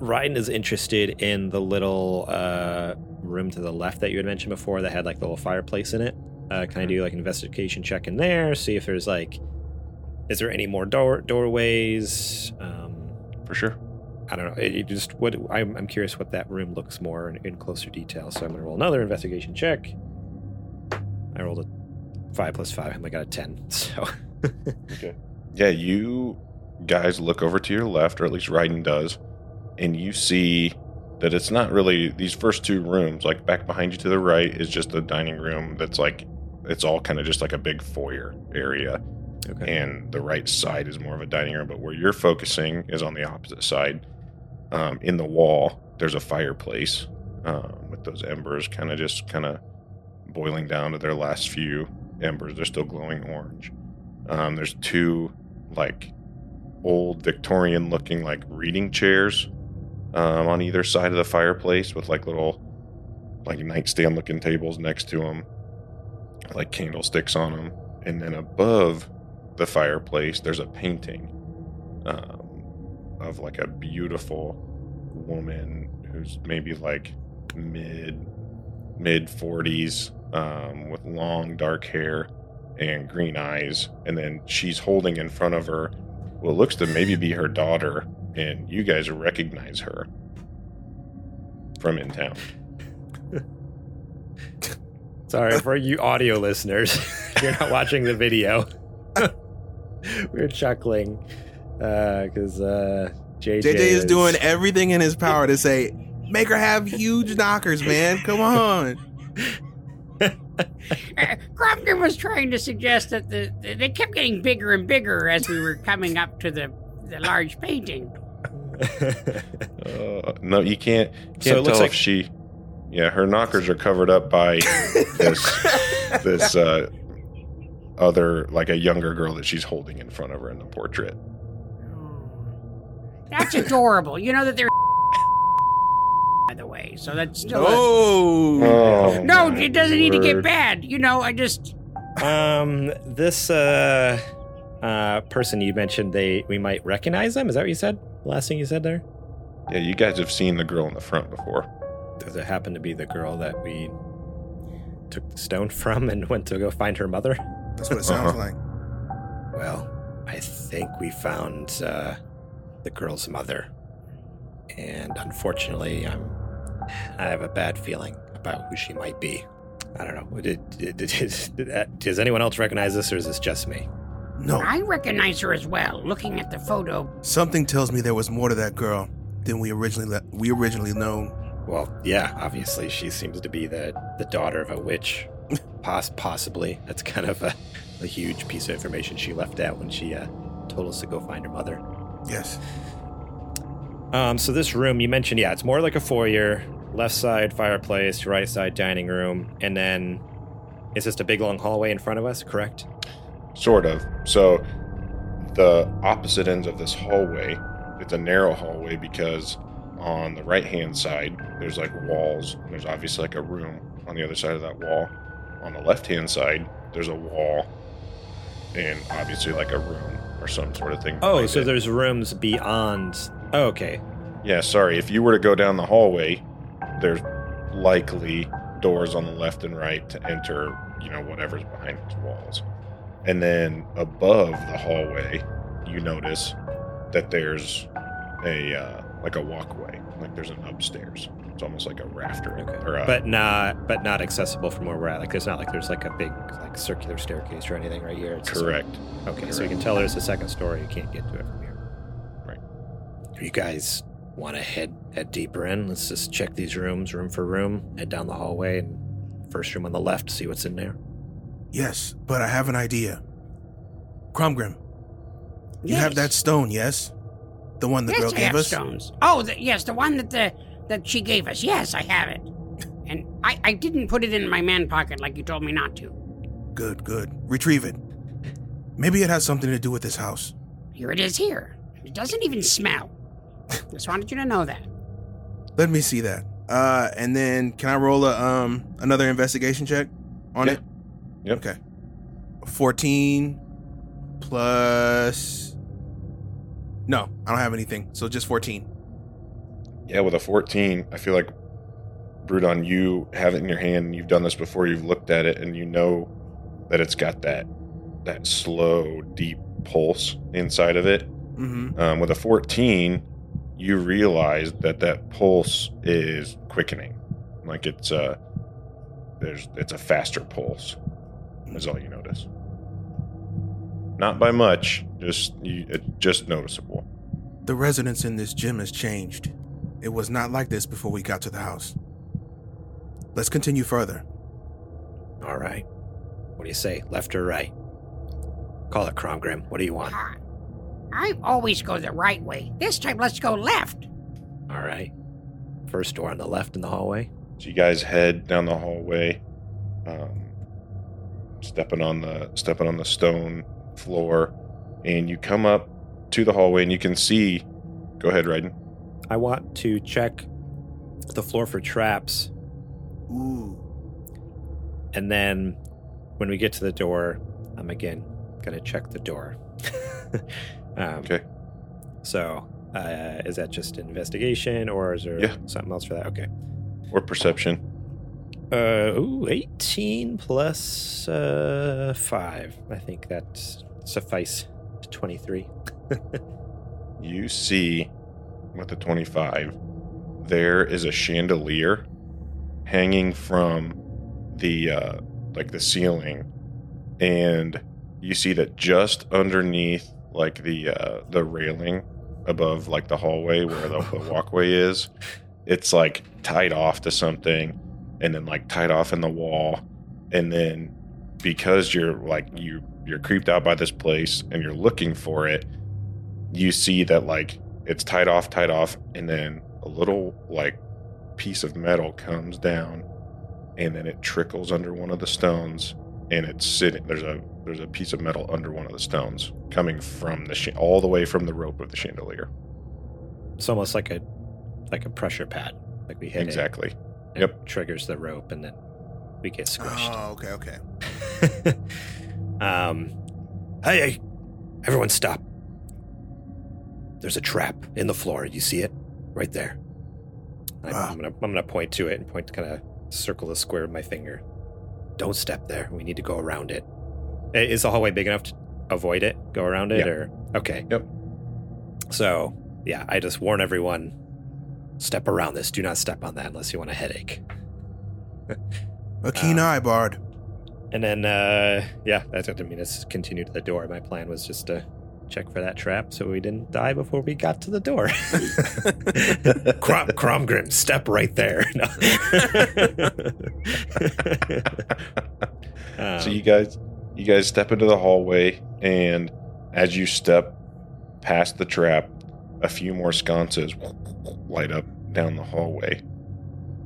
Ryan is interested in the little uh, room to the left that you had mentioned before that had like the little fireplace in it. Uh, can I do like an investigation check in there? See if there's like, is there any more door doorways? Um, for sure I don't know. It, it just what I'm, I'm curious what that room looks more in, in closer detail. So I'm gonna roll another investigation check. I rolled a five plus five. and I got a ten. So Yeah, you guys look over to your left, or at least Ryden does, and you see that it's not really these first two rooms. Like back behind you to the right is just a dining room that's like it's all kind of just like a big foyer area, okay. and the right side is more of a dining room. But where you're focusing is on the opposite side. Um, in the wall, there's a fireplace um, with those embers kind of just kind of boiling down to their last few embers. They're still glowing orange. Um, there's two like old Victorian looking like reading chairs um, on either side of the fireplace with like little like nightstand looking tables next to them, like candlesticks on them. And then above the fireplace, there's a painting um, of like a beautiful woman who's maybe like mid mid 40s um, with long dark hair and green eyes and then she's holding in front of her what looks to maybe be her daughter and you guys recognize her from in town Sorry for you audio listeners. if You're not watching the video. We're chuckling because uh, JJ, JJ is doing everything in his power to say, make her have huge knockers, man. Come on. Uh, Cromgrim was trying to suggest that the, the- they kept getting bigger and bigger as we were coming up to the, the large painting. Uh, no you can't can't So it looks tell like- if she yeah her knockers are covered up by this this uh other like a younger girl that she's holding in front of her in the portrait That's adorable. You know that they're by the way, so that's still. a- Oh. oh no, it doesn't need to get bad. You know, I just. um, this uh, uh, person you mentioned, they we might recognize them. Is that what you said? The last thing you said there? yeah you guys have seen the girl in the front before Does it happen to be the girl that we took the stone from and went to go find her mother? That's what it sounds Uh-huh. like. Well, I think we found uh, the girl's mother, and unfortunately, I'm I have a bad feeling about who she might be. I don't know. Did, did, did, did- uh, does anyone else recognize this, or is this just me? No, I recognize her as well, looking at the photo. something tells me there was more to that girl than we originally let, we originally known. Well, yeah, obviously she seems to be the the daughter of a witch, Poss- possibly. That's kind of a, a huge piece of information she left out when she uh, told us to go find her mother. Yes. Um, so this room you mentioned, yeah, it's more like a foyer. Left side fireplace, right side dining room, and then it's just a big long hallway in front of us. Correct? Sort of. So the opposite ends of this hallway, it's a narrow hallway because on the right hand side there's like walls. There's obviously like a room on the other side of that wall. On the left hand side, there's a wall and obviously like a room or some sort of thing. Oh, so it. there's rooms beyond. Oh, okay. Yeah, sorry. If you were to go down the hallway, there's likely doors on the left and right to enter, you know, whatever's behind these walls. And then above the hallway, you notice that there's a uh, like a walkway, like there's an upstairs. It's almost like a rafter, Okay. or a, but not but not accessible from where we're at. Like there's not like there's like a big like circular staircase or anything right here. It's just- correct. okay, so you can tell there's a second story. You can't get to it from here. Right. You guys want to head head deeper in? Let's just check these rooms, room for room. Head down the hallway and first room on the left. See what's in there. Yes, but I have an idea. Cromgrim, you have that stone, yes? The one the yes, girl I gave have us? stones. Oh, the, yes, the one that the that she gave us. Yes, I have it. And I, I didn't put it in my man pocket like you told me not to. Good, good. Retrieve it. Maybe it has something to do with this house. Here it is here. It doesn't even smell. Just wanted you to know that. Let me see that. Uh, and then can I roll a um another investigation check on Yeah. it? Yep. Okay. Fourteen plus. No, I don't have anything. So just fourteen. Yeah, with a 14, I feel like Brudon, you have it in your hand you've done this before. You've looked at it and you know that it's got that that slow, deep pulse inside of it. Mm-hmm. Um, with a 14, you realize that that pulse is quickening. Like it's a there's it's a faster pulse. Is all you notice. Not by much, just you, it's just noticeable. The residence in this gym has changed. It was not like this before we got to the house. Let's continue further. All right. What do you say? Left or right? Call it Cromgrim. What do you want? I always go the right way. This time, let's go left. All right. First door on the left in the hallway. So you guys head down the hallway, um, stepping on the stepping on the stone floor, and you come up to the hallway, and you can see. Go ahead, Ryden. I want to check the floor for traps, Ooh. and then when we get to the door, I'm again gonna check the door. um, Okay. So, uh, is that just an investigation, or is there Yeah. something else for that? Okay. Or perception. Uh, ooh, 18 plus uh, 5. I think that suffice. 23. You see, with the twenty-five, there is a chandelier hanging from the uh, like the ceiling, and you see that just underneath like the uh, the railing above like the hallway where the, the walkway is, it's like tied off to something, and then like tied off in the wall, and then because you're like you you're creeped out by this place and you're looking for it, you see that like it's tied off, tied off, and then a little like piece of metal comes down, and then it trickles under one of the stones, and it's sitting. There's a there's a piece of metal under one of the stones coming from the sh- all the way from the rope of the chandelier. It's almost like a like a pressure pad. Like we hit Exactly. it. Yep. triggers the rope, and then we get squished. Oh, okay, okay. um, hey, hey, everyone stop. There's a trap in the floor. You see it? Right there. I, Ah. I'm gonna I'm gonna point to it and point to kind of circle the square with my finger. Don't step there. We need to go around it. Is the hallway big enough to avoid it? Go around it, Yeah. or okay? Yep. So yeah, I just warn everyone: step around this. Do not step on that unless you want a headache. A keen Um, eye, Bard. And then, uh, yeah, that's what I mean. It's continued to the door. My plan was just to check for that trap so we didn't die before we got to the door. Crom- Cromgrim, step right there. No. so Um, you guys you guys step into the hallway and as you step past the trap a few more sconces light up down the hallway.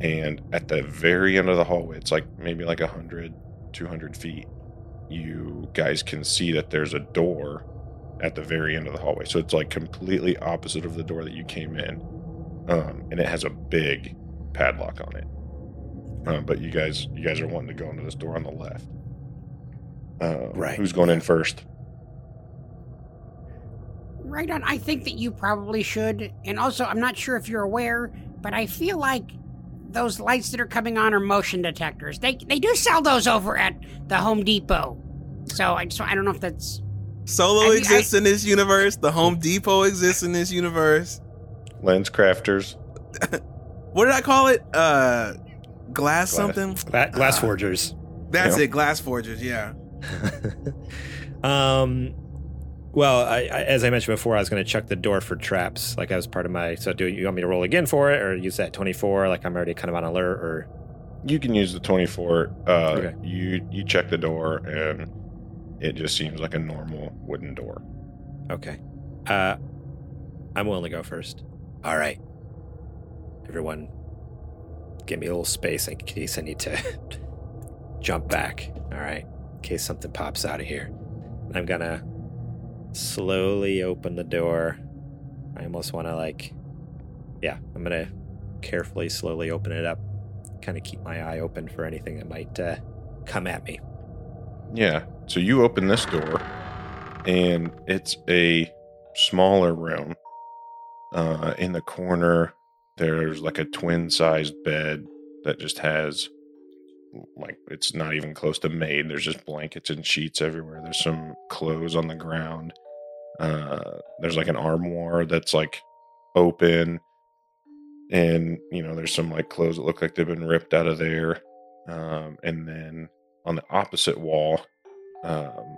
And at the very end of the hallway it's like maybe like 100 200 feet you guys can see that there's a door at the very end of the hallway. So it's like completely opposite of the door that you came in. Um, and it has a big padlock on it. Uh, but you guys you guys are wanting to go into this door on the left. Uh, Right. who's going in first Right on. I think that you probably should. And also, I'm not sure if you're aware, but I feel like those lights that are coming on are motion detectors. They they do sell those over at the Home Depot. So I so I don't know if that's Solo I- I- exists in this universe. The Home Depot exists in this universe. LensCrafters What did I call it? Uh, glass, Glass. something. Gla- glass Ah. forgers. That's Yeah. it. Glass forgers. Yeah. um, well, I, I, as I mentioned before, I was going to check the door for traps. Like I was part of my. So, do you want me to roll again for it, or use that twenty-four? Like I'm already kind of on alert, or you can use the 24 uh, Okay. you you check the door and it just seems like a normal wooden door okay. Uh, I'm willing to go first. All right, everyone, give me a little space in case I need to jump back. All right, in case something pops out of here. I'm gonna slowly open the door. I almost want to like, yeah, I'm gonna carefully, slowly open it up. Kind of keep my eye open for anything that might uh, come at me. Yeah. So you open this door, and it's a smaller room. Uh, in the corner, there's like a twin sized bed that just has, like, it's not even close to made. There's just blankets and sheets everywhere. There's some clothes on the ground. Uh, there's like an armoire that's like open. And, you know, there's some like clothes that look like they've been ripped out of there. Um, and then on the opposite wall um,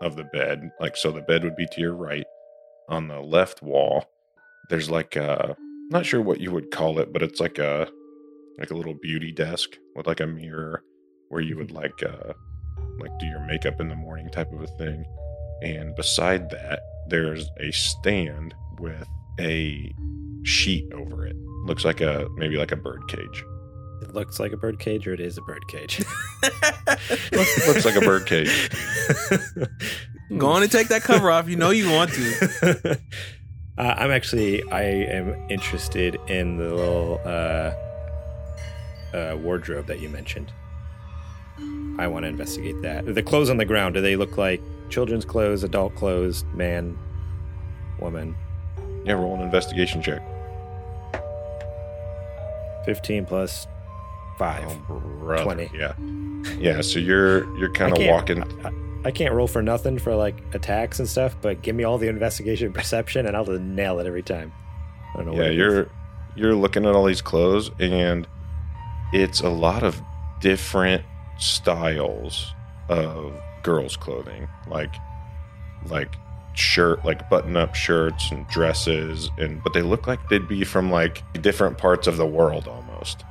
of the bed. Like, so the bed would be to your right. On the left wall, there's like a, not sure what you would call it, but it's like a, like a little beauty desk with like a mirror where you would like, uh, like do your makeup in the morning type of a thing. And beside that, there's a stand with a sheet over it. Looks like a, maybe like a bird cage. It looks like a bird cage, or it is a bird cage. Looks like a bird cage. Go on and take that cover off. You know you want to. uh, I'm actually I am interested in the little uh, uh, wardrobe that you mentioned. I want to investigate that. The clothes on the ground do they look like children's clothes, adult clothes, man, woman? Yeah, roll an investigation check. Fifteen plus five. Oh, brother. 20. Yeah. Yeah, so you're you're kind of walking I, I can't roll for nothing for like attacks and stuff, but give me all the investigation perception, and I'll just nail it every time. I don't know. Yeah, what you're you're looking at all these clothes and it's a lot of different styles of girls clothing. Like like shirt like button up shirts and dresses and but they look like they'd be from like different parts of the world almost.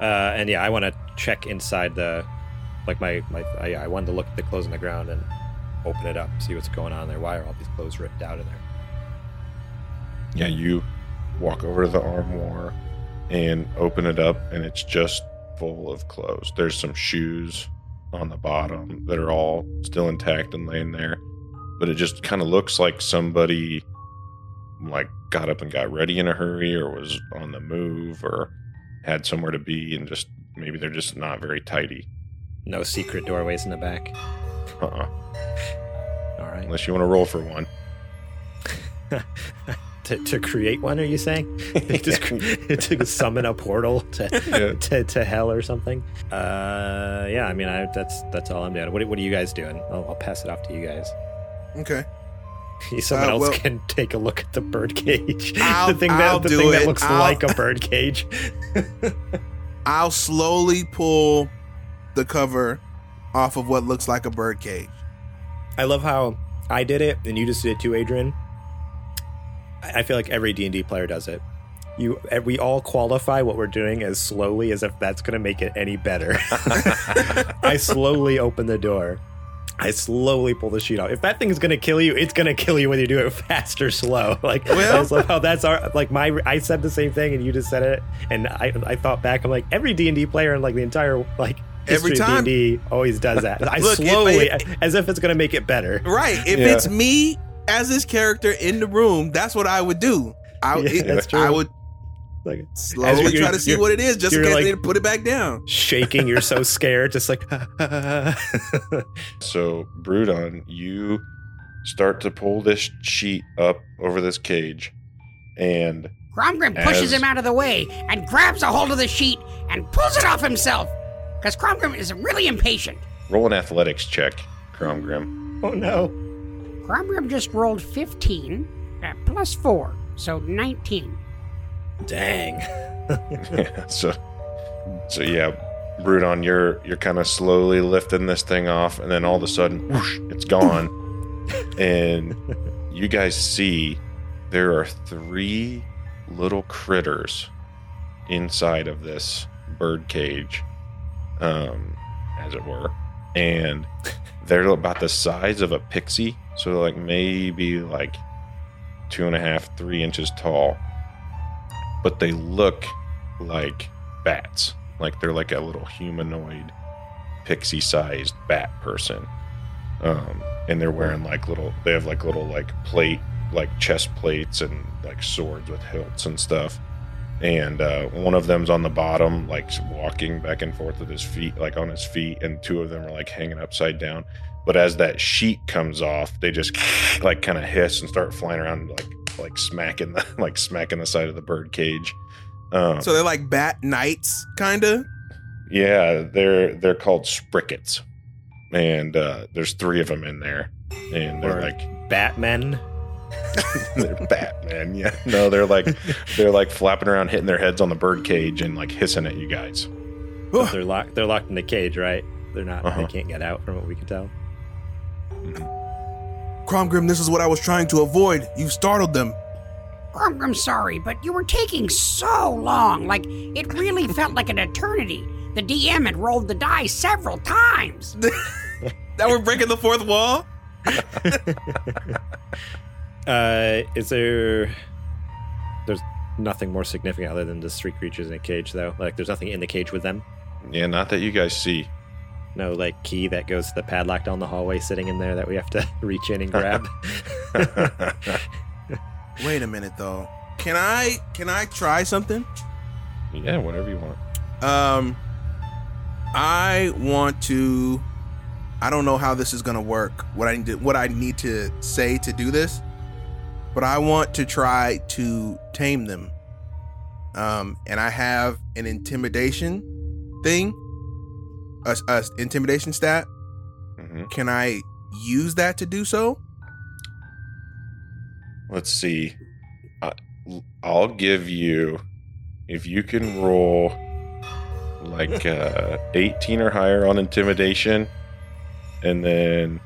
Uh, and yeah, I want to check inside the, like my my. I, I wanted to look at the clothes on the ground and open it up, see what's going on there. Why are all these clothes ripped out of there? Yeah, you walk over to the armoire and open it up, and it's just full of clothes. There's some shoes on the bottom that are all still intact and laying there, but it just kind of looks like somebody like got up and got ready in a hurry, or was on the move, or had somewhere to be, and just maybe they're just not very tidy. No secret doorways in the back. Uh-uh. All right. Unless you want to roll for one. to, to create one? Are you saying just to summon a portal to, Yeah. to to hell or something? Uh, yeah. I mean, I that's that's all I'm doing. What what are you guys doing? I'll, I'll pass it off to you guys. Okay. Someone Uh, else well- can take a look at the bird cage. The thing that I'll the thing that looks I'll- like a bird cage. I'll slowly pull the cover off of what looks like a bird cage. I love how I did it and you just did it too, Adrian. I I feel like every D and D player does it. You, eh, we all qualify what we're doing as slowly as if that's going to make it any better. I slowly open the door. I slowly pull the sheet off. If that thing is going to kill you, it's going to kill you whether you do it fast or slow. Like, I Well- just love how that's our like my. I said the same thing and you just said it, and I I thought back. I'm like every D and D player in like the entire like Every history time. of D&D always does that. I Look, if slowly, I- as if it's going to make it better. Right. If Yeah. it's me as this character in the room, that's what I would do. I, Yeah, it- that's true. I would Like slowly try to see what it is just in you're case like- they put it back down. shaking, you're so scared, just like. So, Brudon, you start to pull this sheet up over this cage, and Cromgrim pushes him out of the way and grabs a hold of the sheet and pulls it off himself. Because Cromgrim is really impatient. roll an athletics check, Cromgrim. oh no! Cromgrim just rolled 15 uh, plus 4, so 19. Dang. so, so yeah, Brudon, you're you're kind of slowly lifting this thing off, and then all of a sudden, whoosh, it's gone, and you guys see there are three little critters inside of this bird cage, um, as it were, and they're about the size of a pixie, so like maybe like two and a half, three inches tall, but they look like bats, like they're like a little humanoid, pixie-sized bat person, um, and they're wearing like little, they have like little like plate, like chest plates and like swords with hilts and stuff. And uh, one of them's on the bottom, like walking back and forth with his feet, like on his feet, and two of them are like hanging upside down. But as that sheet comes off, they just like kind of hiss and start flying around, like like smacking the like smacking the side of the bird cage. Um, So they're like bat knights, kind of. yeah, they're they're called sprickets, and uh, there's three of them in there, and they're Or- like Batman. they're Batman. Yeah, no, they're like they're like flapping around, hitting their heads on the bird cage, and like hissing at you guys. But they're locked. They're locked in the cage, right? They're not. Uh-huh. They can't get out, from what we can tell. Cromgrim, this is what I was trying to avoid. You startled them. Cromgrim's sorry, but you were taking so long. Like, it really felt like an eternity. The DM had rolled the die several times. That we're breaking the fourth wall. Uh, is there? There's nothing more significant other than the three creatures in a cage, though. Like, there's nothing in the cage with them. Yeah, not that you guys see. No, like key that goes to the padlock down the hallway, sitting in there that we have to reach in and grab. Wait a minute, though. Can I can I try something? yeah, whatever you want. Um, I want to. I don't know how this is gonna work. What I need to, what I need to say to do this, but I want to try to tame them. Um, and I have an intimidation thing, a, a intimidation stat. hmm Can I use that to do so? Let's see. I, I'll give you if you can roll like uh, 18 or higher on intimidation, and then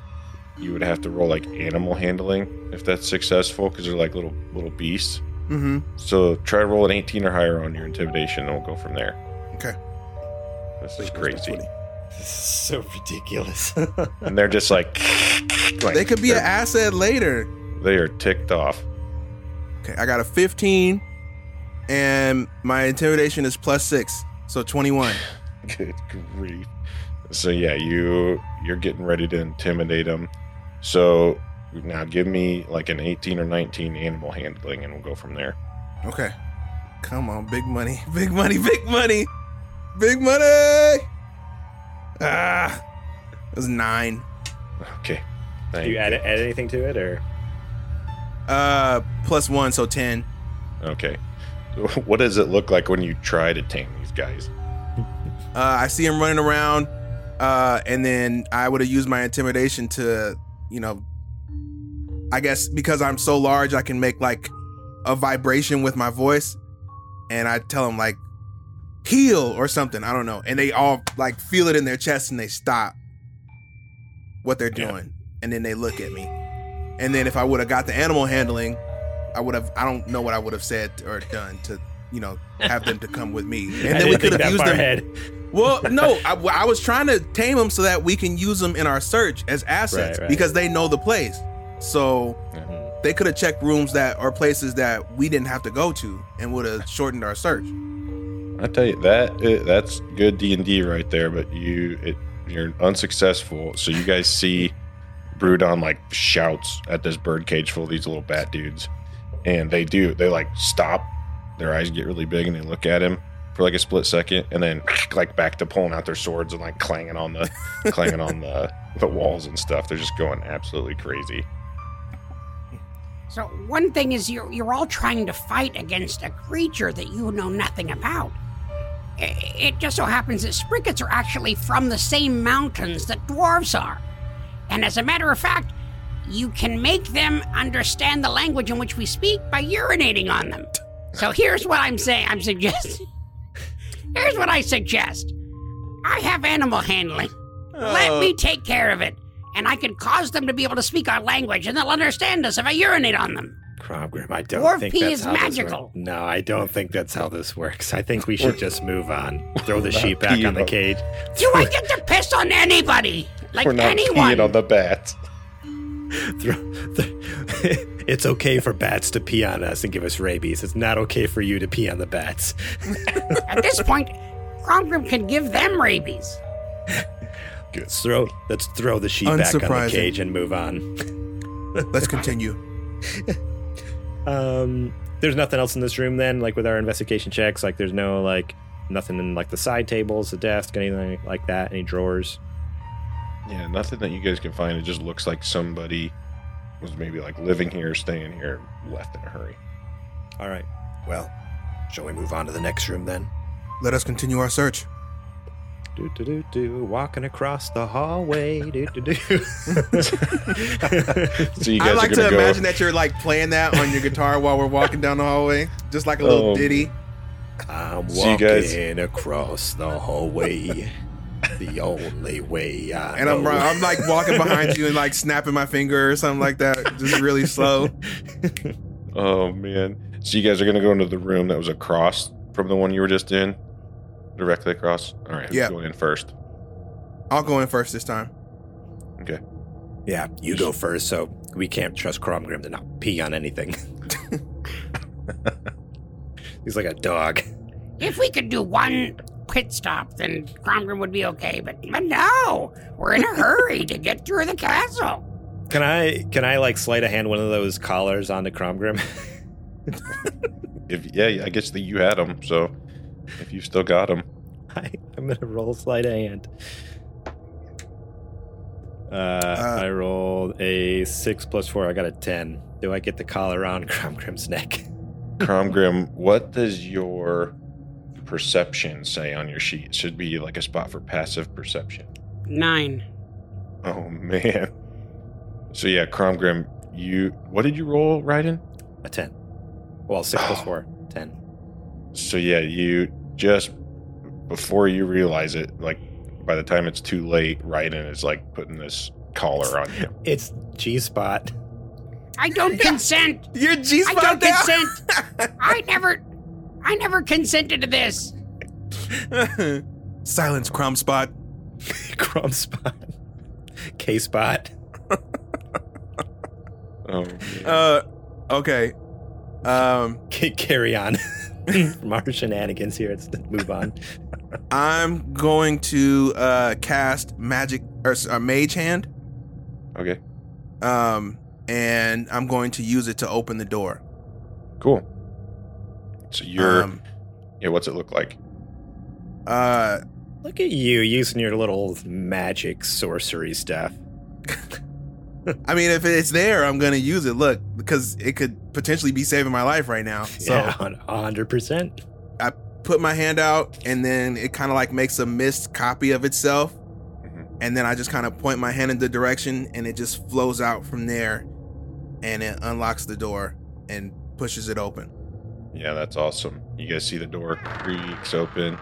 you would have to roll like animal handling if that's successful because they're like little little beasts. Mm-hmm. So try an 18 or higher on your intimidation, and we'll go from there. Okay. This is crazy. This is so ridiculous. And they're just like, like They could be an asset later. They are ticked off. Okay, I got a 15, and my intimidation is plus six, so 21. Good grief. So yeah, you you're getting ready to intimidate them. So now give me like an 18 or 19 animal handling, and we'll go from there. Okay. Come on, big money, big money, big money, big money. Ah, it was nine. Okay. Do you add, add anything to it, or Uh, plus one, so ten. Okay. What does it look like when you try to tame these guys? Uh, I see him running around, uh, and then I would have used my intimidation to, you know, I guess because I'm so large, I can make like a vibration with my voice, and I tell them like, heal or something. I don't know, and they all like feel it in their chest and they stop what they're Yeah. doing, and then they look at me, and then if I would have got the animal handling, I would have. I don't know what I would have said or done to. You know, have them to come with me, and then we could have used them. ahead. Well, no, I, I was trying to tame them so that we can use them in our search as assets Right, right. because they know the place. So Mhm. they could have checked rooms that or places that we didn't have to go to and would have shortened our search. I tell you that uh, that's good D and D right there, but you it, you're unsuccessful. So you guys see Brudon like shouts at this birdcage full of these little bat dudes, and they do they like stop, their eyes get really big, and they look at him for like a split second, and then like back to pulling out their swords and like clanging on the clanging on the the walls and stuff. They're just going absolutely crazy. So one thing is you're you're all trying to fight against a creature that you know nothing about. It just so happens that sprickets are actually from the same mountains that dwarves are. And as a matter of fact, you can make them understand the language in which we speak by urinating on them. So here's what I'm saying I'm suggesting. Here's what I suggest. I have animal handling. Let Oh. me take care of it, and I can cause them to be able to speak our language, and they'll understand us if I urinate on them. Cromgrim, I don't Dwarf think pee that's is how this magical. works. No, I don't think that's how this works. I think we should just move on. Throw the sheep back pee on the on- cage. Do I get to piss on anybody? Like We're not anyone? peeing on the bats. Throw the, it's okay for bats to pee on us and give us rabies. It's not okay for you to pee on the bats. At this point, Cromgrim can give them rabies. Let's throw let's throw the sheep back on the Unsurprising. cage and move on. Let's continue. Um, there's nothing else in this room then, like with our investigation checks. Like there's no like nothing in like the side tables, the desk, anything like that. Any drawers. Yeah, nothing that you guys can find. It just looks like somebody was maybe like living here, staying here, left in a hurry. All right. Well, shall we move on to the next room then? Let us continue our search. Do do do do. Walking across the hallway. Do do do. So you I guys like are to gonna go. imagine that you're like playing that on your guitar while we're walking down the hallway, just like a little Oh. ditty. I'm So you walking guys- across the hallway. the only way I And I'm know. I'm like walking behind you and like snapping my finger or something like that, just really slow. Oh man! So you guys are gonna go into the room that was across from the one you were just in, directly across. All right, who's Yeah. going in first? I'll go in first this time. Okay. Yeah, you go first, so we can't trust Cromgrim to not pee on anything. He's like a dog. If we could do one pit stop, then Cromgrim would be okay. But, but no, we're in a hurry to get through the castle. Can I can I like sleight of hand one of those collars onto Cromgrim? If yeah, I guess that you had them. So if you still got them, I, I'm gonna roll sleight of hand. Uh, I rolled a six plus four. I got a ten. Do I get the collar on Cromgrim's neck? Cromgrim, what does your perception say on your sheet? It should be like a spot for passive perception. Nine. Oh man. So yeah, Cromgrim, you what did you roll, Ryden? A ten. Well, six plus Oh. four. Ten. So yeah, you just before you realize it, like by the time it's too late, Ryden is like putting this collar on you. It's G spot. I don't consent. Your G I spot I don't consent. I never, I never consented to this. Silence, crumb spot. Crumb spot. K spot. Oh, man. Uh, okay. Um, K- carry on. From our shenanigans here, let's move on. I'm going to uh cast magic or uh, mage hand. okay, Um, and I'm going to use it to open the door. cool. So you're Um, yeah. What's it look like? uh, Look at you using your little magic sorcery stuff. I mean, if it's there, I'm gonna use it. Look, because it could potentially be saving my life right now. So yeah, hundred percent. I put my hand out, and then it kind of like makes a missed copy of itself, Mhm. and then I just kind of point my hand in the direction, and it just flows out from there, and it unlocks the door and pushes it open. Yeah, that's awesome. You guys see the door creaks open,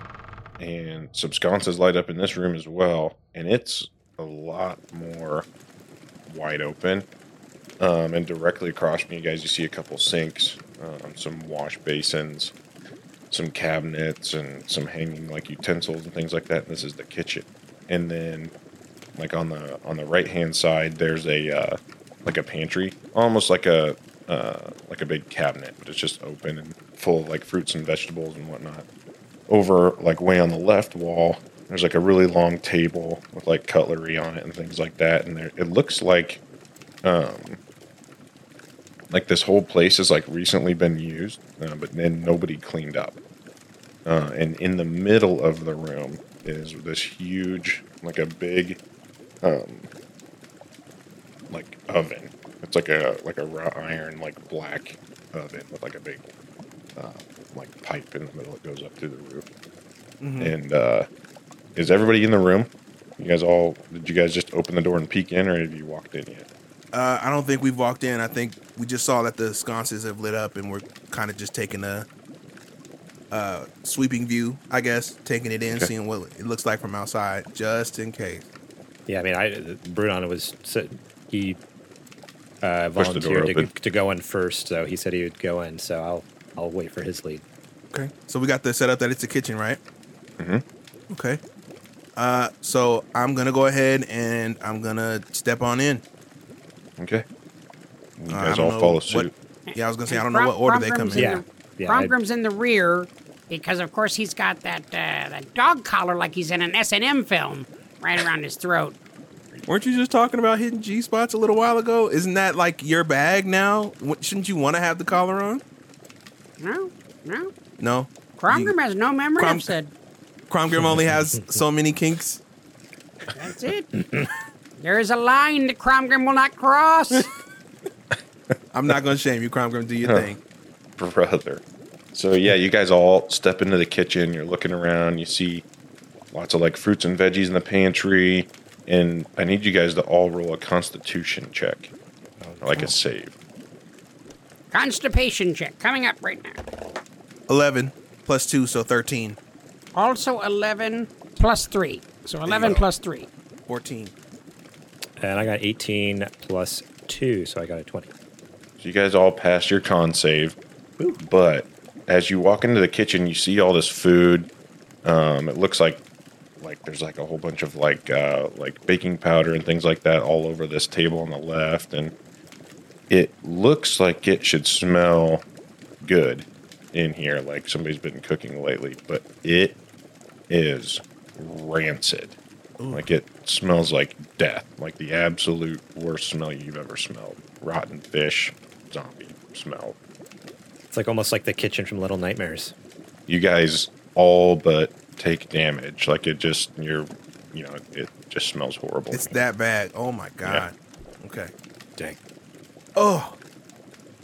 and some sconces light up in this room as well, and it's a lot more wide open. Um, and directly across from you guys, you see a couple sinks, um, some wash basins, some cabinets, and some hanging like utensils and things like that. And this is the kitchen. And then, like on the on the right hand side, there's a uh, like a pantry, almost like a uh, like a big cabinet, but it's just open and full of like fruits and vegetables and whatnot. Over like way on the left wall, there's like a really long table with like cutlery on it and things like that. And there, it looks like, um, like this whole place has like recently been used, uh, but then nobody cleaned up. Uh, and in the middle of the room is this huge, like a big, um, like oven. It's like a like a raw iron like black oven with like a big uh, like pipe in the middle that goes up through the roof. And uh, is everybody in the room? You guys all did you guys just open the door and peek in, or have you walked in yet? Uh, I don't think we've walked in. I think we just saw that the sconces have lit up, and we're kind of just taking a uh, sweeping view, I guess, taking it in, Okay. seeing what it looks like from outside, just in case. Yeah, I mean, I Brudon was he uh, Pushed the door volunteered to, to go in first, so he said he would go in. So I'll I'll wait for his lead. Okay. So we got the setup that it's a kitchen, right? Mhm. Okay. Uh, so I'm gonna go ahead and I'm gonna step on in. Okay. You Uh, guys don't all know follow what- suit. Yeah, I was gonna say I don't Crom- know what order they come Cromgrim's in. Yeah. the- Yeah, I- in the rear because, of course, he's got that uh, that dog collar like he's in an S and M film right around his throat. Weren't you just talking about hitting G spots a little while ago? Isn't that like your bag now? What, shouldn't you want to have the collar on? No, no. No. Cromgrim has no memory. Crom- I've said Cromgrim only has so many kinks. that's it. there is a line that Cromgrim will not cross. I'm not gonna shame you, Cromgrim. Do your Huh. thing. brother. So yeah, you guys all step into the kitchen. You're looking around. You see lots of like fruits and veggies in the pantry, and I need you guys to all roll a Constitution check, like a save. Constipation check coming up right now. Eleven plus two, so thirteen. Also 11 plus 3. So 11 go. plus 3. Fourteen. And I got 18 plus two, so I got a 20. So you guys all passed your con save, but as you walk into the kitchen, you see all this food. Um, it looks like like there's like a whole bunch of like uh, like baking powder and things like that all over this table on the left, and it looks like it should smell good in here, like somebody's been cooking lately, but it is rancid. Like it smells like death, like the absolute worst smell you've ever smelled. Rotten fish, zombie smell. It's like almost like the kitchen from Little Nightmares. You guys all but take damage. Like it just you're you know, it just smells horrible. It's that bad. Oh my god. Okay. Dang. Oh,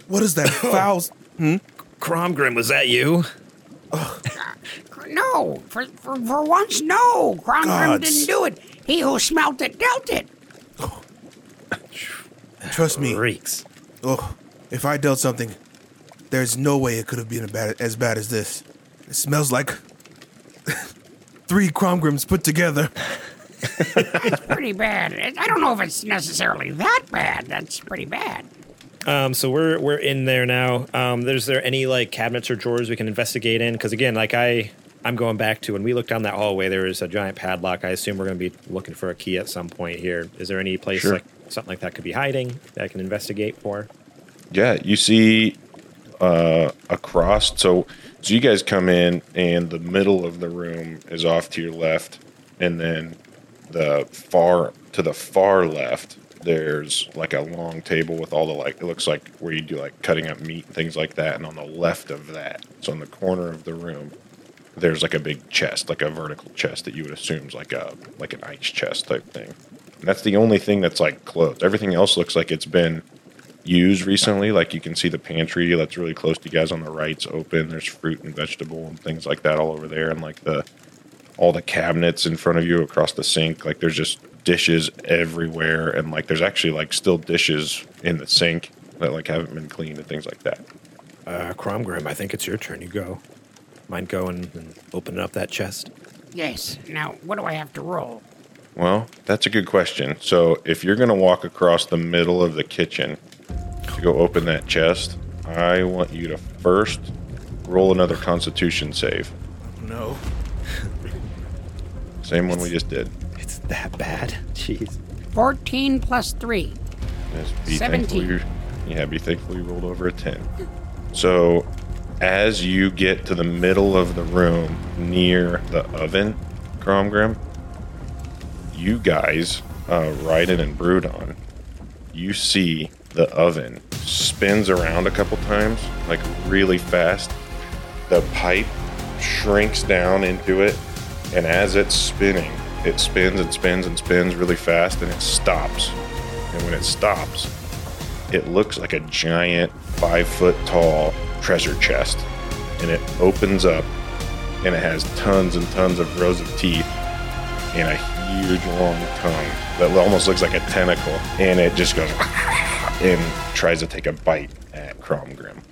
what is that foul? Hmm? Cromgrim, was that you? No, for, for, for once, no. Cromgrim Gods. didn't do it. He who smelt it dealt it. Trust me. Reeks. Oh, if I dealt something, there's no way it could have been a bad, as bad as this. It smells like three Cromgrims put together. It's pretty bad. I don't know if it's necessarily that bad. That's pretty bad. Um, so we're we're in there now. Um, is there any like cabinets or drawers we can investigate in? Because again, like I I'm going back to when we looked down that hallway, there was a giant padlock. I assume we're going to be looking for a key at some point here. Is there any place Sure. like something like that could be hiding that I can investigate for? Yeah, you see uh, across. So, so you guys come in, and the middle of the room is off to your left, and then the far to the far left, there's like a long table with all the like. It looks like where you do like cutting up meat and things like that. And on the left of that, so in the corner of the room, there's like a big chest, like a vertical chest that you would assume is like a like an ice chest type thing. And that's the only thing that's like closed. Everything else looks like it's been used recently. Like you can see the pantry that's really close to you guys on the right's open. There's fruit and vegetable and things like that all over there, and like the all the cabinets in front of you across the sink. Like there's just dishes everywhere, and like there's actually like still dishes in the sink that like haven't been cleaned and things like that. Uh, Cromgrim, I think it's your turn. You go. Mind going and opening up that chest? Yes. Now, what do I have to roll? Well, that's a good question. So, if you're going to walk across the middle of the kitchen to go open that chest, I want you to first roll another constitution save. No. Same one we just did. It's that bad. Jeez. 14 plus 3. Just be 17. thankful you, yeah, be thankful you rolled over a 10. So, as you get to the middle of the room near the oven, Cromgrim, you guys, uh, Ryden and Brudon, you see the oven spins around a couple times, like really fast. The pipe shrinks down into it, and as it's spinning, it spins and spins and spins really fast, and it stops. And when it stops, it looks like a giant five foot tall treasure chest. And it opens up and it has tons and tons of rows of teeth and a huge long tongue that almost looks like a tentacle. And it just goes and tries to take a bite at Cromgrim.